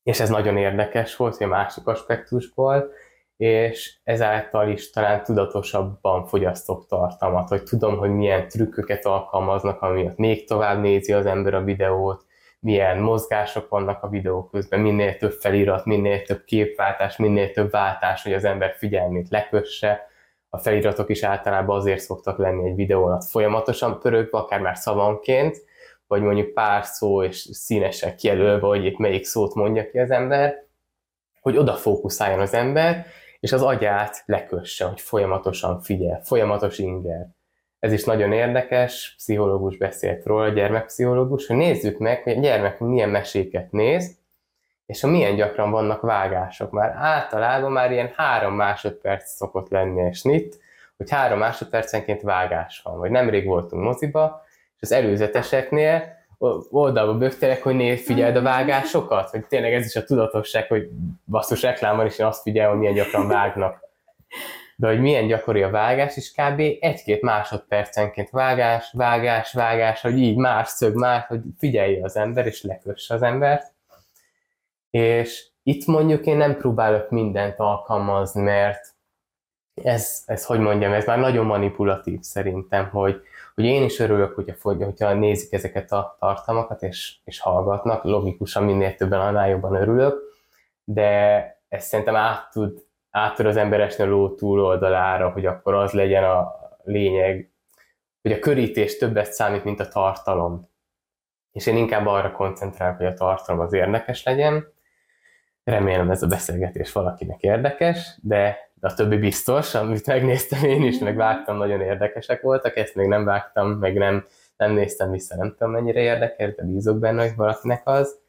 És ez nagyon érdekes volt, a másik aspektusból, és ezáltal is talán tudatosabban fogyasztok tartalmat, hogy tudom, hogy milyen trükköket alkalmaznak, amiatt még tovább nézi az ember a videót, milyen mozgások vannak a videó közben, minél több felirat, minél több képváltás, minél több váltás, hogy az ember figyelmét lekösse. A feliratok is általában azért szoktak lenni egy videó alatt folyamatosan pörögve, akár már szavanként, vagy mondjuk pár szó és színesen kijelölve, hogy itt melyik szót mondja ki az ember, hogy oda fókuszáljon az ember, és az agyát lekösse, hogy folyamatosan figyel, folyamatos inger. Ez is nagyon érdekes, pszichológus beszélt róla, gyermekpszichológus, hogy nézzük meg, hogy a gyermek milyen meséket néz, és hogy milyen gyakran vannak vágások. Már általában már ilyen három másodperc szokott lenni a snit, hogy három másodpercenként vágás van. Vagy nemrég voltunk moziba, és az előzeteseknél oldalba bögtelek, hogy nézd, figyeld a vágásokat, hogy tényleg ez is a tudatosság, hogy basszus reklámban is én azt figyelem, hogy milyen gyakran vágnak. De hogy milyen gyakori a vágás, és kb. egy-két másodpercenként vágás, vágás, vágás, hogy így más szög, más, hogy figyelje az ember, és lekösse az embert. És itt mondjuk én nem próbálok mindent alkalmazni, mert ez, ez hogy mondjam, ez már nagyon manipulatív szerintem, hogy, hogy én is örülök, hogyha, hogyha nézik ezeket a tartalmakat, és, és hallgatnak, logikusan minél többen, annál jobban örülök, de ez szerintem át tud, át tud az ember esni a ló túloldalára, hogy akkor az legyen a lényeg, hogy a körítés többet számít, mint a tartalom. És én inkább arra koncentrálok, hogy a tartalom az érdekes legyen. Remélem ez a beszélgetés valakinek érdekes, de de a többi biztos, amit megnéztem én is, meg vágtam, nagyon érdekesek voltak, ezt még nem vágtam, meg nem, nem néztem vissza, nem tudom mennyire érdekes, de bízok benne, hogy valakinek az.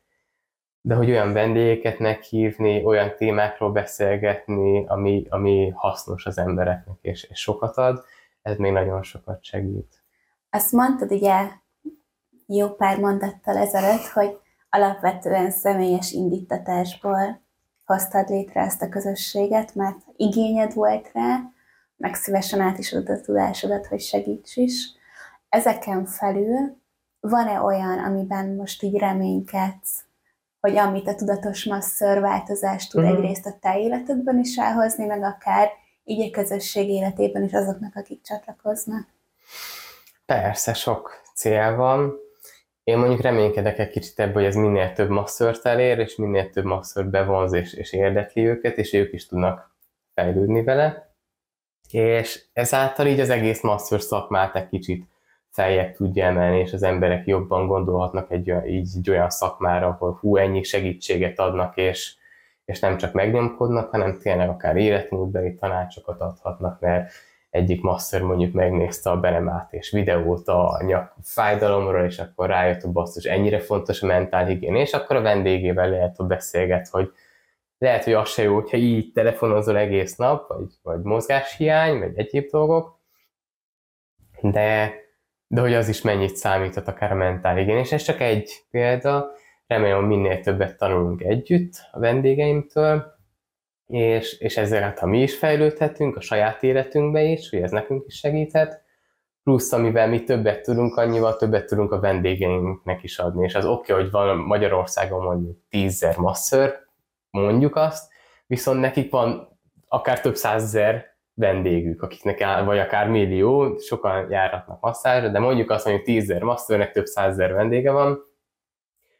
De hogy olyan vendégeket meghívni, olyan témákról beszélgetni, ami, ami hasznos az embereknek, és, és sokat ad, ez még nagyon sokat segít. Azt mondtad ugye jó pár mondattal ezelőtt, hogy alapvetően személyes indítatásból hoztad létre ezt a közösséget, mert igényed volt rá, meg szívesen át is adod a tudásodat, hogy segíts is. Ezeken felül van-e olyan, amiben most így reménykedsz, hogy amit a tudatos masször változást tud uh-huh. egyrészt a te életedben is elhozni, meg akár így a közösség életében is azoknak, akik csatlakoznak? Persze, sok cél van. Én mondjuk reménykedek egy kicsit ebből, hogy ez minél több masszört elér, és minél több masszört bevonz és, és érdekli őket, és ők is tudnak fejlődni vele. És ezáltal így az egész masször szakmát egy kicsit feljebb tudja emelni, és az emberek jobban gondolhatnak egy, így, egy olyan szakmára, ahol hú, ennyi segítséget adnak, és, és nem csak megnyomkodnak, hanem tényleg akár életmódbeli tanácsokat adhatnak, mert egyik master mondjuk megnézte a belemátés videót a nyak fájdalomról, és akkor rájött, hogy basszus, ennyire fontos a mentálhigién, és akkor a vendégével lehet, hogy beszélget, hogy lehet, hogy az se jó, hogyha így telefonozol egész nap, vagy, vagy mozgáshiány, vagy egyéb dolgok, de, de hogy az is mennyit számíthat akár a mentálhigién, és ez csak egy példa, remélem minél többet tanulunk együtt a vendégeimtől, és, és ezzel ha mi is fejlődhetünk a saját életünkbe is, hogy ez nekünk is segíthet, plusz amivel mi többet tudunk, annyival többet tudunk a vendégeinknek is adni, és az oké, okay, hogy van Magyarországon mondjuk tízzer masször, mondjuk azt, viszont nekik van akár több százezer vendégük, akiknek áll, vagy akár millió, sokan járatnak masszázsra, de mondjuk azt mondjuk tízzer masszörnek több százezer vendége van,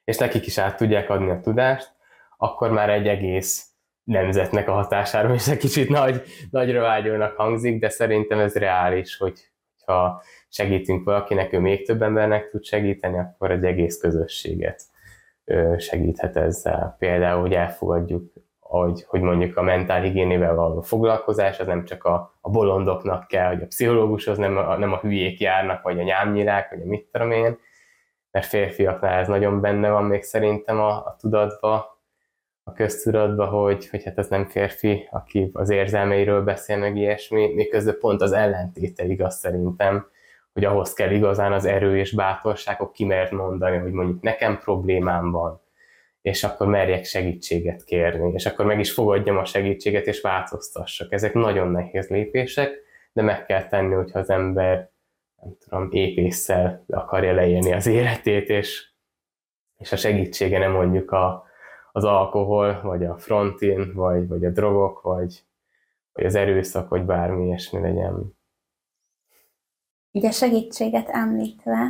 és nekik is át tudják adni a tudást, akkor már egy egész nemzetnek a hatására, és egy kicsit nagy, nagyra vágyónak hangzik, de szerintem ez reális, hogy ha segítünk valakinek, ő még több embernek tud segíteni, akkor egy egész közösséget segíthet ezzel. Például, hogy elfogadjuk, hogy, hogy mondjuk a mentálhigiénével való foglalkozás, az nem csak a, a bolondoknak kell, hogy a pszichológushoz nem a, nem a hülyék járnak, vagy a nyámnyirák, vagy a mit tudom én, mert férfiaknál ez nagyon benne van még szerintem a, a tudatba, a köztudatba, hogy, hogy hát ez nem férfi, aki az érzelmeiről beszél meg ilyesmi, miközben pont az ellentéte igaz szerintem, hogy ahhoz kell igazán az erő és bátorság, hogy kimert mondani, hogy mondjuk nekem problémám van, és akkor merjek segítséget kérni, és akkor meg is fogadjam a segítséget, és változtassak. Ezek nagyon nehéz lépések, de meg kell tenni, hogyha az ember nem tudom, épésszel akarja leélni az életét, és, és a segítsége nem mondjuk a, az alkohol, vagy a frontin, vagy, vagy a drogok, vagy, vagy az erőszak, vagy bármi ilyesmi legyen. Így a segítséget említve,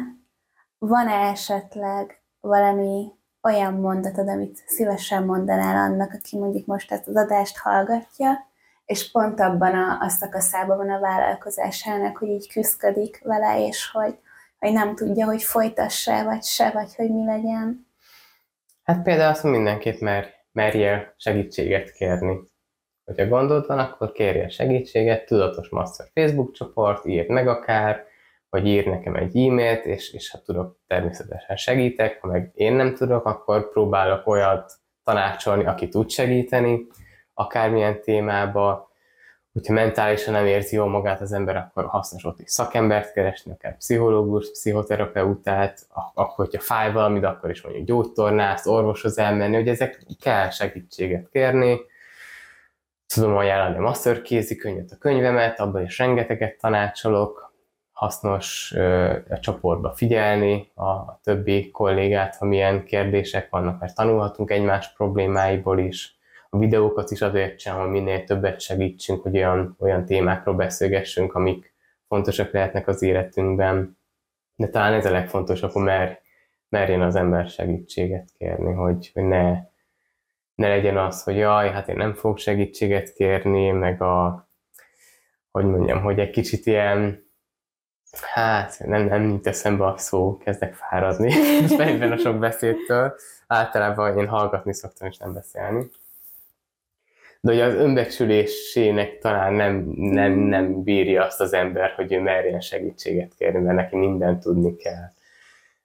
van-e esetleg valami olyan mondatod, amit szívesen mondanál annak, aki mondjuk most ezt az adást hallgatja, és pont abban a, a szakaszában van a vállalkozásának, hogy így küzdködik vele, és hogy, hogy nem tudja, hogy folytassa vagy se, vagy hogy mi legyen. Hát például azt mindenkit mer, merjél segítséget kérni. Hogyha gondod van, akkor kérjél segítséget, tudatos master Facebook csoport, írd meg akár, vagy ír nekem egy e-mailt, és, és ha tudok, természetesen segítek, ha meg én nem tudok, akkor próbálok olyat tanácsolni, aki tud segíteni, akármilyen témába, hogyha mentálisan nem érzi jól magát az ember, akkor hasznos ott is szakembert keresni, akár pszichológus, pszichoterapeutát, akkor, hogyha fáj valamit, akkor is mondjuk gyógytornász, orvoshoz elmenni, hogy ezek kell segítséget kérni. Tudom ajánlani a Master kézikönyvet, a könyvemet, abban is rengeteget tanácsolok, hasznos a csoportba figyelni a, többi kollégát, ha milyen kérdések vannak, mert tanulhatunk egymás problémáiból is a videókat is azért hogy minél többet segítsünk, hogy olyan, olyan témákról beszélgessünk, amik fontosak lehetnek az életünkben. De talán ez a legfontosabb, hogy mer, merjen az ember segítséget kérni, hogy, hogy ne, ne legyen az, hogy jaj, hát én nem fogok segítséget kérni, meg a, hogy mondjam, hogy egy kicsit ilyen, hát nem, nem jut eszembe a szó, kezdek fáradni fejben a sok beszédtől. Általában én hallgatni szoktam, és nem beszélni de hogy az önbecsülésének talán nem, nem, nem bírja azt az ember, hogy ő merjen segítséget kérni, mert neki mindent tudni kell.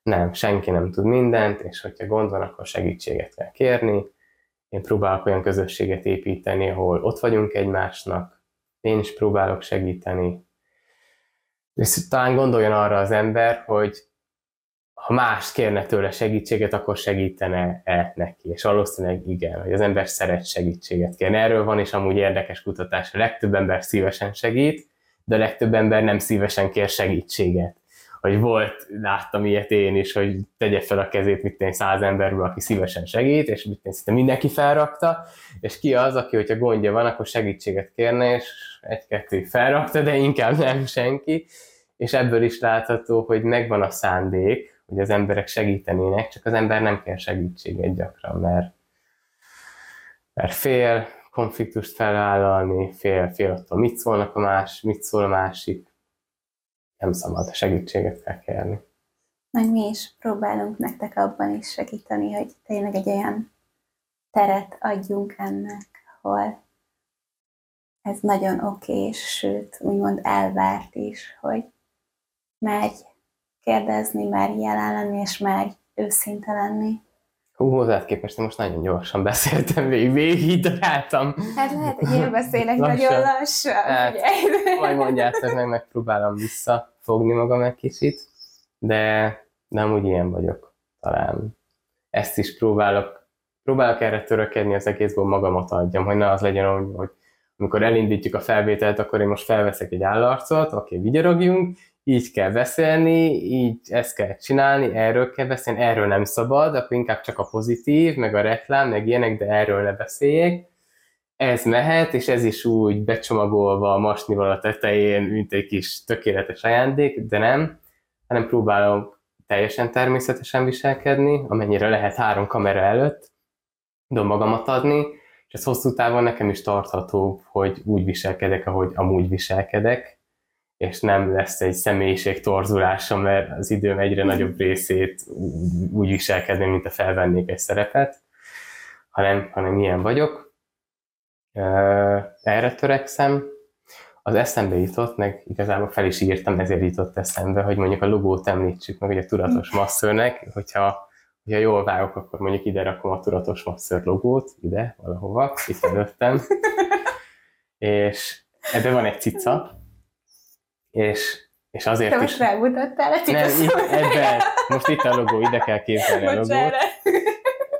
Nem, senki nem tud mindent, és hogyha gond van, akkor segítséget kell kérni. Én próbálok olyan közösséget építeni, ahol ott vagyunk egymásnak, én is próbálok segíteni. És talán gondoljon arra az ember, hogy ha más kérne tőle segítséget, akkor segítene-e neki? És valószínűleg igen, hogy az ember szeret segítséget kérni. Erről van is amúgy érdekes kutatás. A legtöbb ember szívesen segít, de a legtöbb ember nem szívesen kér segítséget. Hogy volt, láttam ilyet én is, hogy tegye fel a kezét, mit tenni száz emberből, aki szívesen segít, és mit tenni, mindenki felrakta, és ki az, aki, hogyha gondja van, akkor segítséget kérne, és egy-kettő felrakta, de inkább nem senki. És ebből is látható, hogy megvan a szándék, hogy az emberek segítenének, csak az ember nem kell segítséget gyakran, mert, mert fél konfliktust felvállalni, fél, fél attól mit szólnak a más, mit szól a másik, nem szabad, segítséget kell kérni. Meg mi is próbálunk nektek abban is segíteni, hogy tényleg egy olyan teret adjunk ennek, hol ez nagyon oké, és sőt, úgymond elvárt is, hogy megy kérdezni, már jelen lenni, és már őszinte lenni. Hú, hozzád képest most nagyon gyorsan beszéltem, végig, végig daráltam. Hát lehet, hogy én beszélek lassan. nagyon lassan. Hát, majd mondjátok meg, megpróbálom visszafogni magam egy kicsit, de nem úgy ilyen vagyok talán. Ezt is próbálok, próbálok erre törökedni az egészből magamat adjam, hogy ne az legyen, hogy amikor elindítjuk a felvételt, akkor én most felveszek egy állarcot, oké, okay, vigyorogjunk, így kell beszélni, így ezt kell csinálni, erről kell beszélni, erről nem szabad, akkor inkább csak a pozitív, meg a reklám, meg ilyenek, de erről ne beszéljek. Ez mehet, és ez is úgy becsomagolva a masnival a tetején, mint egy kis tökéletes ajándék, de nem, hanem próbálom teljesen természetesen viselkedni, amennyire lehet három kamera előtt, tudom magamat adni, és ez hosszú távon nekem is tartható, hogy úgy viselkedek, ahogy amúgy viselkedek, és nem lesz egy személyiség torzulása, mert az időm egyre nagyobb részét úgy viselkedni, mint a felvennék egy szerepet, hanem, hanem ilyen vagyok. Erre törekszem. az eszembe jutott, meg igazából fel is írtam, ezért jutott eszembe, hogy mondjuk a logót említsük meg, hogy a tudatos masszörnek, hogyha, hogyha jól vágok, akkor mondjuk ide rakom a tudatos masször logót, ide, valahova, itt előttem. és ebben van egy cica, és, és azért Te most is... rámutattál a Nem, itt, ebben, most itt a logó, ide kell képzelni a logót.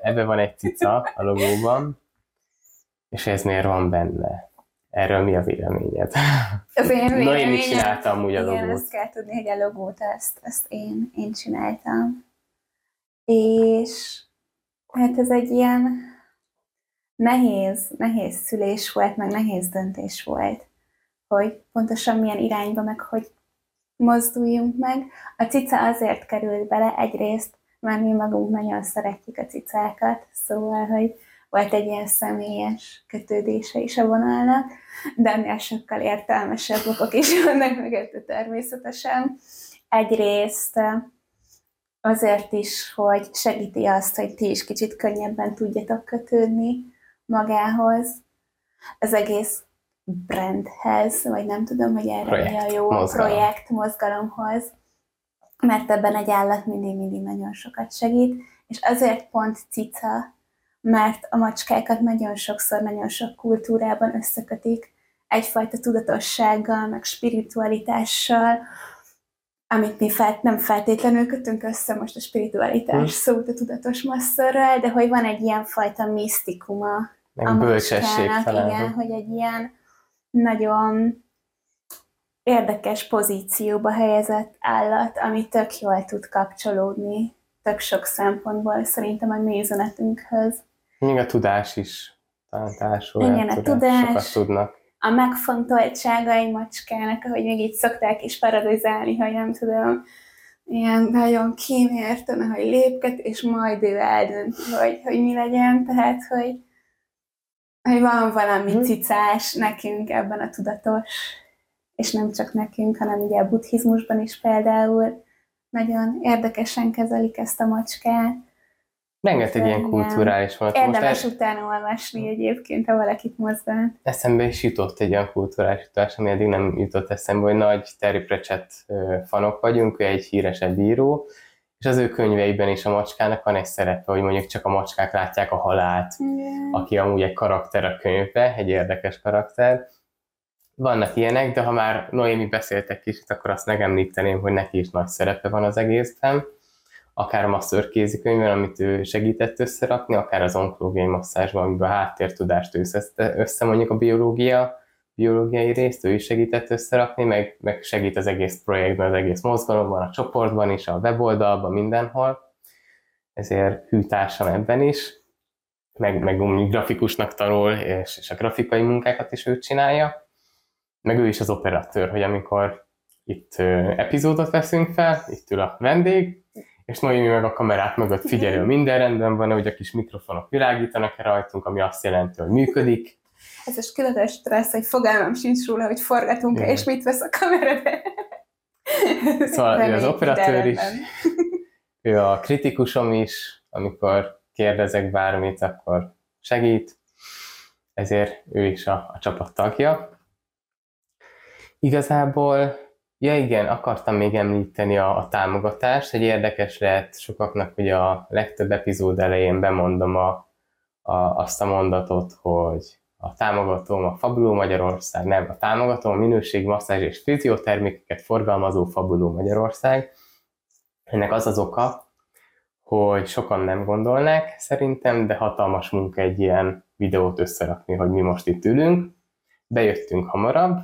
Ebben van egy cica a logóban, és ez miért van benne? Erről mi a véleményed? Az én véleményem- csinálta amúgy a Igen, logót. azt kell tudni, hogy a logót ezt, ezt én, én csináltam. És hát ez egy ilyen nehéz, nehéz szülés volt, meg nehéz döntés volt, hogy pontosan milyen irányba, meg hogy mozduljunk meg. A cica azért került bele egyrészt, mert mi magunk nagyon szeretjük a cicákat, szóval, hogy volt egy ilyen személyes kötődése is a vonalnak, de ennél sokkal értelmesebb okok is vannak mögötte természetesen. Egyrészt eh, azért is, hogy segíti azt, hogy ti is kicsit könnyebben tudjatok kötődni magához, az egész brandhez, vagy nem tudom, hogy erre mi a Projekt, jó mozgalom. projekt mozgalomhoz, mert ebben egy állat mindig-mindig nagyon sokat segít, és azért pont cica, mert a macskákat nagyon sokszor, nagyon sok kultúrában összekötik egyfajta tudatossággal, meg spiritualitással, amit mi fel, nem feltétlenül kötünk össze most a spiritualitás Hm. szót a tudatos masszörrel, de hogy van egy ilyen fajta misztikuma Meg a bölcsesség macskának, igen, hogy egy ilyen nagyon érdekes pozícióba helyezett állat, ami tök jól tud kapcsolódni tök sok szempontból szerintem a mi üzenetünkhöz. Még a tudás is társul. Igen, a tudás. Sokat tudnak. A megfontoltsága egy macskának, ahogy még így szokták is paradizálni, hogy nem tudom, ilyen nagyon kímérten, hogy lépket, és majd ő eldönt, hogy, hogy mi legyen, tehát, hogy, hogy van valami Mhm. cicás nekünk ebben a tudatos, és nem csak nekünk, hanem ugye a buddhizmusban is például nagyon érdekesen kezelik ezt a macskát. Rengeteg ilyen kulturális van. Most Érdemes el, utána olvasni egyébként, ha valakit mozgat. eszembe is jutott egy olyan kulturális utás, ami eddig nem jutott eszembe, hogy nagy Terry Pratchett fanok vagyunk, ő egy híresebb író, és az ő könyveiben is a macskának van egy szerepe, hogy mondjuk csak a macskák látják a halált, Igen. aki amúgy egy karakter a könyvbe, egy érdekes karakter. Vannak ilyenek, de ha már Noémi beszéltek kicsit, akkor azt megemlíteném, hogy neki is nagy szerepe van az egészben. Akár a masször kézikönyvben, amit ő segített összerakni, akár az onkológiai masszázsban, amiben a háttértudást össze, össze mondjuk a biológia, biológiai részt, ő is segített összerakni, meg, meg segít az egész projektben, az egész mozgalomban, a csoportban is, a weboldalban, mindenhol. Ezért hűtársam ebben is meg, meg grafikusnak tanul, és, és a grafikai munkákat is ő csinálja. Meg ő is az operatőr, hogy amikor itt epizódot veszünk fel, itt ül a vendég, és Noémi meg a kamerák mögött figyelő minden rendben van, hogy a kis mikrofonok világítanak rajtunk, ami azt jelenti, hogy működik. Ez most különös stressz, hogy fogalmam sincs róla, hogy forgatunk-e, és mit vesz a kamera be. Szóval ő az operatőr is. Ő a kritikusom is, amikor kérdezek bármit, akkor segít, ezért ő is a, a csapat tagja. Igazából, ja igen, akartam még említeni a, a támogatást, egy érdekes lehet sokaknak, hogy a legtöbb epizód elején bemondom a, a, azt a mondatot, hogy a támogatóm a Fabuló Magyarország, nem, a támogatóm a minőség, masszázs és fiziotermékeket forgalmazó Fabuló Magyarország. Ennek az az oka, hogy sokan nem gondolnák szerintem, de hatalmas munka egy ilyen videót összerakni, hogy mi most itt ülünk. Bejöttünk hamarabb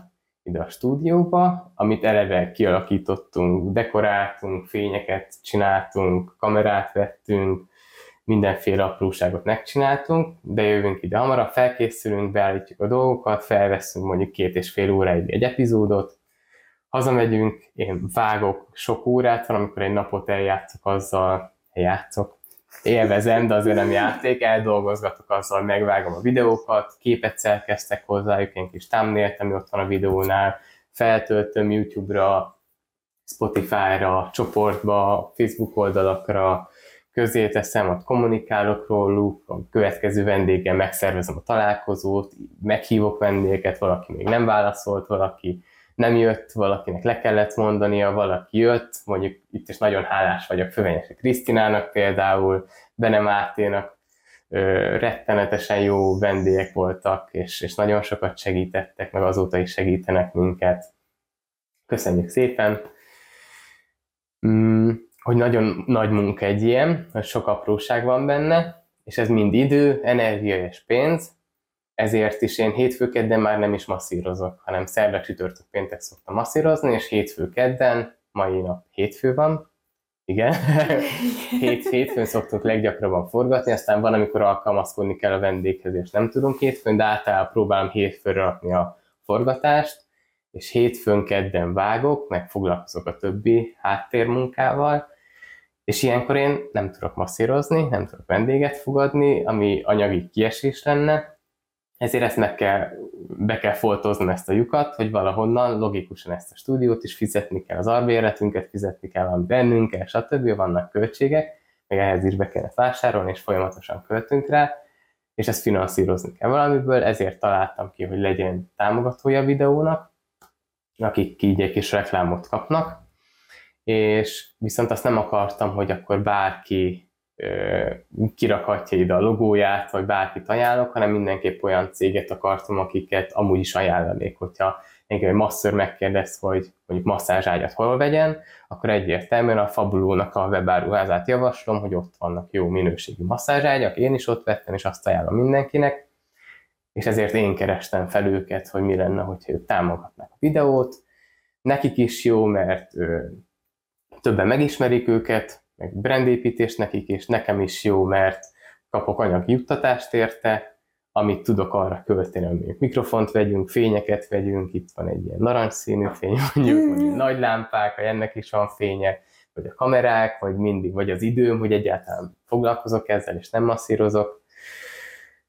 ide a stúdióba, amit eleve kialakítottunk, dekoráltunk, fényeket csináltunk, kamerát vettünk, mindenféle apróságot megcsináltunk, bejövünk ide hamarabb, felkészülünk, beállítjuk a dolgokat, felveszünk mondjuk két és fél óráig egy epizódot, hazamegyünk, én vágok sok órát, van, amikor egy napot eljátszok azzal, játszok, élvezem, de azért nem játék, eldolgozgatok azzal, megvágom a videókat, képet szerkeztek hozzájuk, én kis thumbnail ami ott van a videónál, feltöltöm YouTube-ra, Spotify-ra, csoportba, Facebook oldalakra, közé teszem, ott kommunikálok róluk, a következő vendéggel megszervezem a találkozót, meghívok vendégeket, valaki még nem válaszolt, valaki nem jött, valakinek le kellett mondania, valaki jött, mondjuk itt is nagyon hálás vagyok Fővenyesi Krisztinának például, Bene Máténak, rettenetesen jó vendégek voltak, és, és nagyon sokat segítettek, meg azóta is segítenek minket. Köszönjük szépen! Mm, hogy nagyon nagy munka egy ilyen, hogy sok apróság van benne, és ez mind idő, energia és pénz, ezért is én hétfő-kedden már nem is masszírozok, hanem szerda, csütörtök, péntek szoktam masszírozni, és hétfő-kedden, mai nap hétfő van, igen, Hét, hétfőn szoktunk leggyakrabban forgatni, aztán van, amikor alkalmazkodni kell a vendéghez, és nem tudunk hétfőn, de általában próbálom hétfőre rakni a forgatást, és hétfőn, kedden vágok, meg foglalkozok a többi háttérmunkával, és ilyenkor én nem tudok masszírozni, nem tudok vendéget fogadni, ami anyagi kiesés lenne, ezért ezt meg kell, be kell foltoznom ezt a lyukat, hogy valahonnan logikusan ezt a stúdiót is fizetni kell, az arbéletünket fizetni kell, van bennünk stb. Vannak költségek, meg ehhez is be kellett vásárolni, és folyamatosan költünk rá, és ezt finanszírozni kell valamiből, ezért találtam ki, hogy legyen támogatója videónak, akik így egy kis reklámot kapnak, és viszont azt nem akartam, hogy akkor bárki kirakhatja ide a logóját, vagy bárkit ajánlok, hanem mindenképp olyan céget akartam, akiket amúgy is ajánlanék, hogyha engem egy masször megkérdez, hogy mondjuk masszázságyat hol vegyen, akkor egyértelműen a Fabulónak a webáruházát javaslom, hogy ott vannak jó minőségű masszázságyak, én is ott vettem, és azt ajánlom mindenkinek, és ezért én kerestem fel őket, hogy mi lenne, hogyha ők támogatnak a videót. Nekik is jó, mert többen megismerik őket, meg brandépítés nekik, és nekem is jó, mert kapok anyagi juttatást érte, amit tudok arra költeni, hogy mikrofont vegyünk, fényeket vegyünk, itt van egy ilyen narancsszínű fény, mondjuk, vagy nagy lámpák, vagy ennek is van fénye, vagy a kamerák, vagy mindig, vagy az időm, hogy egyáltalán foglalkozok ezzel, és nem masszírozok,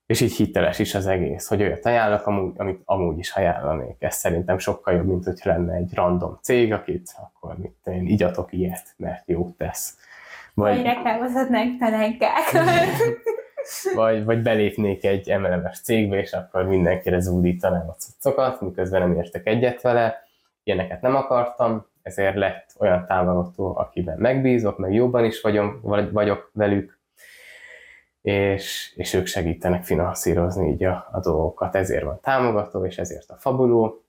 és így hiteles is az egész, hogy olyat ajánlok, amúgy, amit amúgy is ajánlanék. Ez szerintem sokkal jobb, mint hogyha lenne egy random cég, akit akkor mit én igyatok ilyet, mert jót tesz. Vagy, vagy reklámozhatnánk pelenkákat. vagy, vagy belépnék egy MLM-es cégbe, és akkor mindenkire zúdítanám a cuccokat, miközben nem értek egyet vele. Ilyeneket nem akartam, ezért lett olyan támogató, akiben megbízok, meg jobban is vagyom, vagyok velük, és, és ők segítenek finanszírozni így a, a dolgokat. Ezért van támogató, és ezért a fabuló.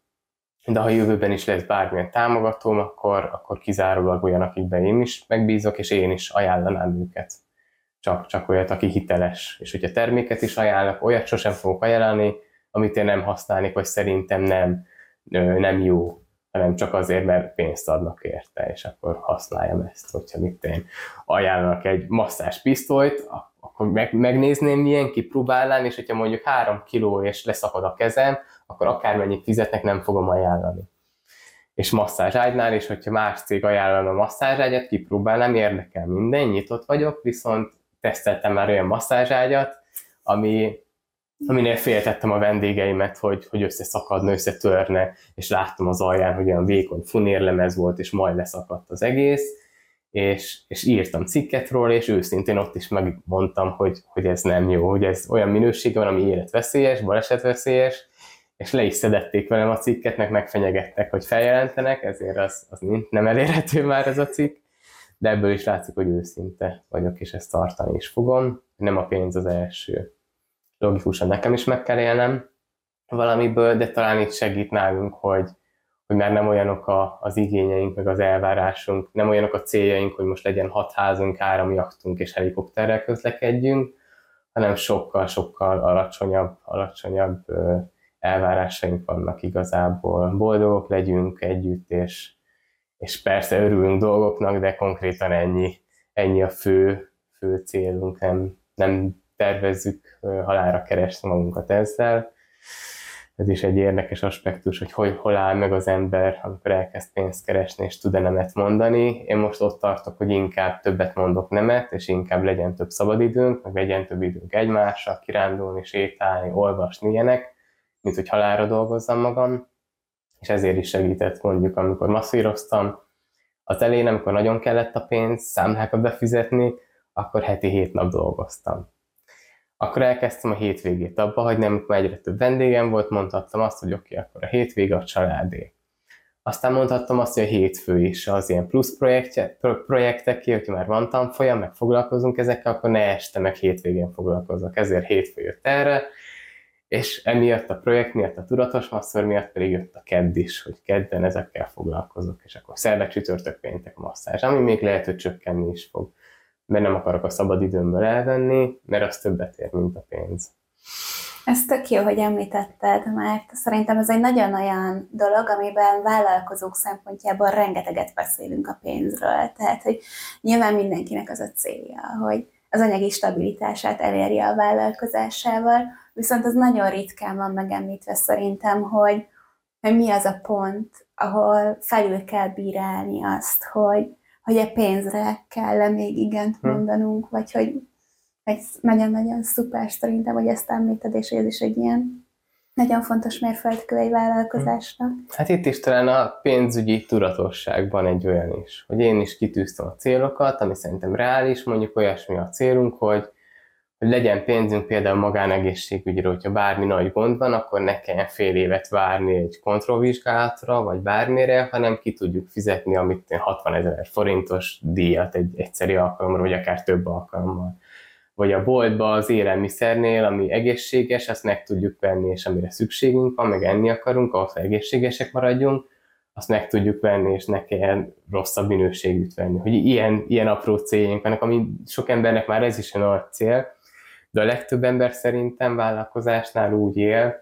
De ha jövőben is lesz bármilyen támogatóm, akkor, akkor kizárólag olyan, akikben én is megbízok, és én is ajánlanám őket. Csak, csak olyat, aki hiteles. És hogyha terméket is ajánlok, olyat sosem fogok ajánlani, amit én nem használnék, vagy szerintem nem, nem jó, hanem csak azért, mert pénzt adnak érte, és akkor használjam ezt, hogyha mit én ajánlok egy masszás pisztolyt, akkor meg, megnézném, milyen kipróbálnám, és hogyha mondjuk három kiló és leszakad a kezem, akkor akármennyit fizetnek, nem fogom ajánlani. És masszázságynál, és hogyha más cég ajánlana a masszázságyat, kipróbálnám, érdekel minden, nyitott vagyok, viszont teszteltem már olyan masszázságyat, ami, aminél féltettem a vendégeimet, hogy, hogy összeszakadna, összetörne, és láttam az alján, hogy olyan vékony funérlemez volt, és majd leszakadt az egész, és, és írtam cikket róla, és őszintén ott is megmondtam, hogy, hogy ez nem jó, hogy ez olyan minősége van, ami életveszélyes, balesetveszélyes, és le is szedették velem a cikket, meg megfenyegettek, hogy feljelentenek, ezért az, az nem elérhető már ez a cikk, de ebből is látszik, hogy őszinte vagyok, és ezt tartani is fogom. Nem a pénz az első. Logikusan nekem is meg kell élnem valamiből, de talán itt segít nálunk, hogy, hogy már nem olyanok a, az igényeink, meg az elvárásunk, nem olyanok a céljaink, hogy most legyen hat házunk, áramjachtunk és helikopterrel közlekedjünk, hanem sokkal-sokkal alacsonyabb, alacsonyabb elvárásaink vannak igazából. Boldogok legyünk együtt, és, és persze örülünk dolgoknak, de konkrétan ennyi, ennyi a fő, fő célunk, nem, nem tervezzük halára keresni magunkat ezzel, ez is egy érdekes aspektus, hogy hol, hol áll meg az ember, amikor elkezd pénzt keresni, és tud-e nemet mondani. Én most ott tartok, hogy inkább többet mondok nemet, és inkább legyen több szabadidőnk, meg legyen több időnk egymásra, kirándulni, sétálni, olvasni ilyenek, mint hogy halára dolgozzam magam. És ezért is segített mondjuk, amikor masszíroztam, az elején, amikor nagyon kellett a pénz, számlákat befizetni, akkor heti hét nap dolgoztam. Akkor elkezdtem a hétvégét abba, nem egyre több vendégem volt, mondhattam azt, hogy oké, okay, akkor a hétvége a családé. Aztán mondhattam azt, hogy a hétfő is az ilyen plusz projektek, ki, hogyha már van tanfolyam, meg foglalkozunk ezekkel, akkor ne este meg hétvégén foglalkozok. Ezért hétfő jött erre, és emiatt a projekt miatt, a tudatos masszor miatt pedig jött a kedd is, hogy kedden ezekkel foglalkozok, és akkor szerdek, csütörtök, péntek masszázs, ami még lehet, hogy csökkenni is fog, mert nem akarok a szabad időmből elvenni, mert az többet ér, mint a pénz. Ez tök jó, hogy említetted, mert szerintem ez egy nagyon olyan dolog, amiben vállalkozók szempontjából rengeteget beszélünk a pénzről. Tehát, hogy nyilván mindenkinek az a célja, hogy az anyagi stabilitását elérje a vállalkozásával, viszont az nagyon ritkán van megemlítve szerintem, hogy, hogy mi az a pont, ahol felül kell bírálni azt, hogy, hogy a pénzre kell még igent hm. mondanunk, vagy hogy egy nagyon-nagyon szuper szerintem, hogy ezt említed, és ez is egy ilyen nagyon fontos mérföldkő egy vállalkozásnak. Hát itt is talán a pénzügyi tudatosságban egy olyan is, hogy én is kitűztem a célokat, ami szerintem reális, mondjuk olyasmi a célunk, hogy, hogy legyen pénzünk például magánegészségügyre, hogyha bármi nagy gond van, akkor ne kelljen fél évet várni egy kontrollvizsgálatra, vagy bármire, hanem ki tudjuk fizetni, amit 60 ezer forintos díjat egy egyszeri alkalomra, vagy akár több alkalommal vagy a boltba az élelmiszernél, ami egészséges, azt meg tudjuk venni, és amire szükségünk van, meg enni akarunk, ahhoz, hogy egészségesek maradjunk, azt meg tudjuk venni, és ne kelljen rosszabb minőségűt venni. Hogy ilyen, ilyen apró céljaink vannak, ami sok embernek már ez is a nagy cél, de a legtöbb ember szerintem vállalkozásnál úgy él,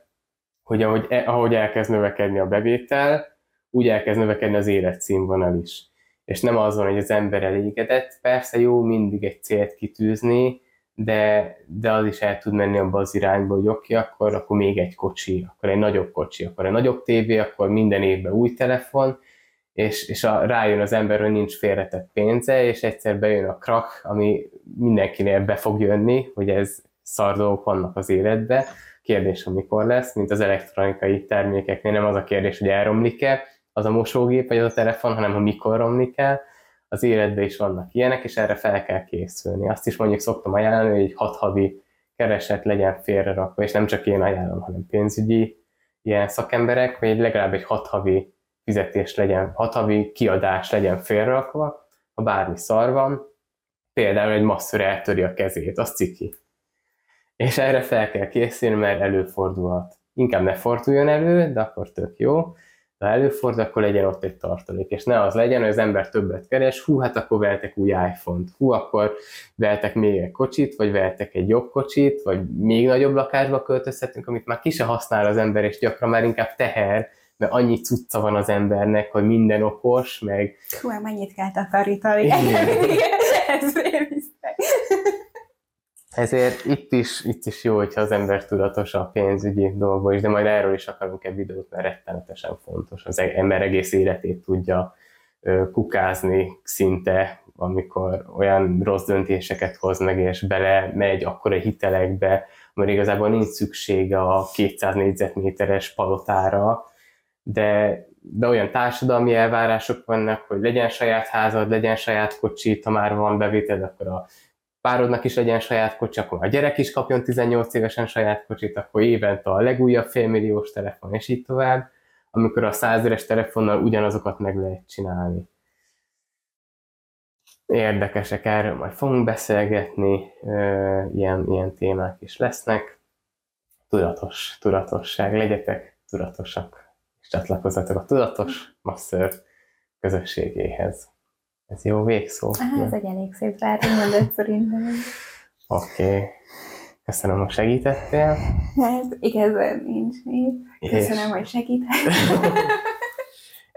hogy ahogy, e, ahogy elkezd növekedni a bevétel, úgy elkezd növekedni az életszínvonal is. És nem az van, hogy az ember elégedett, persze jó mindig egy célt kitűzni, de, de az is el tud menni abba az irányba, hogy oké, okay, akkor, akkor még egy kocsi, akkor egy nagyobb kocsi, akkor egy nagyobb tévé, akkor minden évben új telefon, és, és a, rájön az ember, hogy nincs félretett pénze, és egyszer bejön a krak, ami mindenkinél be fog jönni, hogy ez szar dolgok vannak az életbe. Kérdés, hogy mikor lesz, mint az elektronikai termékeknél, nem az a kérdés, hogy elromlik-e az a mosógép, vagy az a telefon, hanem hogy mikor romlik el, az életben is vannak ilyenek, és erre fel kell készülni. Azt is mondjuk szoktam ajánlani, hogy egy hat havi kereset legyen félrerakva, és nem csak én ajánlom, hanem pénzügyi ilyen szakemberek, hogy legalább egy hat havi fizetés legyen, hat havi kiadás legyen félrerakva, ha bármi szar van, például egy masször eltöri a kezét, az ciki. És erre fel kell készülni, mert előfordulhat. Inkább ne forduljon elő, de akkor tök jó ha előfordul, akkor legyen ott egy tartalék, és ne az legyen, hogy az ember többet keres, hú, hát akkor vehetek új iPhone-t, hú, akkor vehetek még egy kocsit, vagy vehetek egy jobb kocsit, vagy még nagyobb lakásba költözhetünk, amit már ki se használ az ember, és gyakran már inkább teher, mert annyi cucca van az embernek, hogy minden okos, meg... Hú, mennyit kell takarítani. Ez ezért itt is, itt is jó, hogyha az ember tudatos a pénzügyi dolgokban is, de majd erről is akarunk egy videót, mert rettenetesen fontos. Az e- ember egész életét tudja kukázni szinte, amikor olyan rossz döntéseket hoz meg, és bele megy akkor a hitelekbe, mert igazából nincs szüksége a 200 négyzetméteres palotára, de, de olyan társadalmi elvárások vannak, hogy legyen saját házad, legyen saját kocsit, ha már van bevétel, akkor a párodnak is legyen saját kocsi, akkor a gyerek is kapjon 18 évesen saját kocsit, akkor évente a legújabb félmilliós telefon, és így tovább, amikor a százeres telefonnal ugyanazokat meg lehet csinálni. Érdekesek, erről majd fogunk beszélgetni, ilyen, ilyen témák is lesznek. Tudatos, tudatosság, legyetek tudatosak, és csatlakozzatok a tudatos masször közösségéhez. Ez jó végszó. Ah, ez egy elég szép záró szerintem. Oké. Okay. Köszönöm, hogy segítettél. Hát igazán nincs mit. Köszönöm, és... hogy segítettél.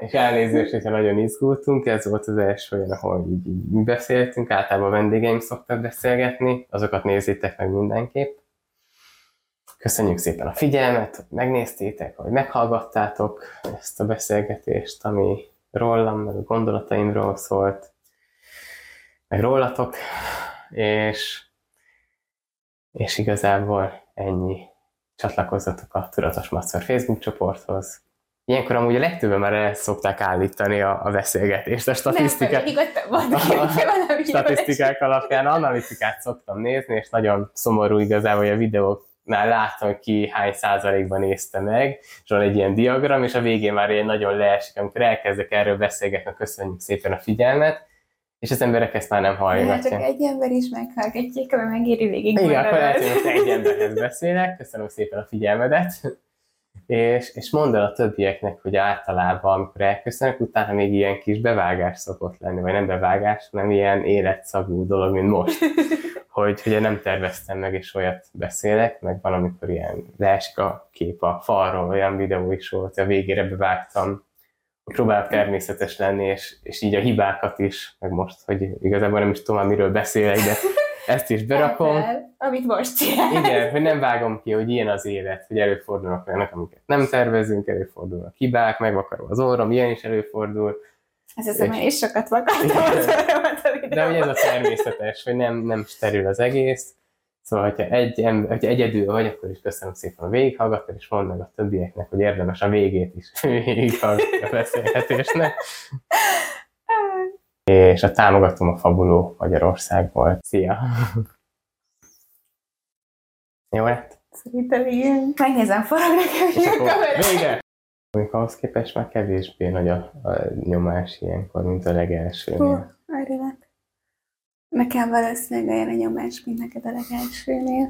és elnézést, hogyha nagyon izgultunk, ez volt az első olyan, ahol így, így beszéltünk, általában vendégeim szoktak beszélgetni, azokat nézzétek meg mindenképp. Köszönjük szépen a figyelmet, hogy megnéztétek, hogy meghallgattátok ezt a beszélgetést, ami rólam, meg a gondolataimról szólt, meg rólatok, és, és igazából ennyi. Csatlakozzatok a Tudatos Macor Facebook csoporthoz, Ilyenkor amúgy a legtöbben már el szokták állítani a, a beszélgetést, a statisztikák, Nem, a statisztikák alapján analitikát szoktam nézni, és nagyon szomorú igazából, hogy a látom, hogy ki hány százalékban nézte meg, és van egy ilyen diagram, és a végén már ilyen nagyon leesik, amikor elkezdek erről beszélgetni, köszönjük szépen a figyelmet, és az emberek ezt már nem Hát hallgatják. csak egy ember is meghallgatják, ami megéri végig Igen, akkor lehet, hogy egy emberhez beszélek, köszönöm szépen a figyelmedet, és, és mondd el a többieknek, hogy általában, amikor elköszönök, utána még ilyen kis bevágás szokott lenni, vagy nem bevágás, hanem ilyen életszagú dolog, mint most, hogy ugye nem terveztem meg, és olyat beszélek, meg van, amikor ilyen leesik a kép a falról, olyan videó is volt, hogy a végére bevágtam, hogy próbálok természetes lenni, és, és így a hibákat is, meg most, hogy igazából nem is tudom, miről beszélek, de ezt is berakom. El, amit most csinál. Igen, hogy nem vágom ki, hogy ilyen az élet, hogy előfordulnak olyanok, amiket nem tervezünk, előfordulnak hibák, megvakarol az orrom, ilyen is előfordul, Ez az, én is sokat vakartam az a de hogy ez a természetes, hogy nem, nem steril az egész. Szóval, hogyha, egy, hogyha egyedül vagy, akkor is köszönöm szépen a végighallgatót, és mondd meg a többieknek, hogy érdemes a végét is végighallgatni a beszélgetésnek. És a támogatom a Fabuló Magyarországból. Szia! Jó lett? Szerintem igen. Megnézem, forog nekem És is a kamera. vége! Mondjuk ahhoz képest már kevésbé nagy a, a nyomás ilyenkor, mint a Hú, legelsőnél. örülök. Nekem valószínűleg olyan a nyomás, mint neked a legelsőnél.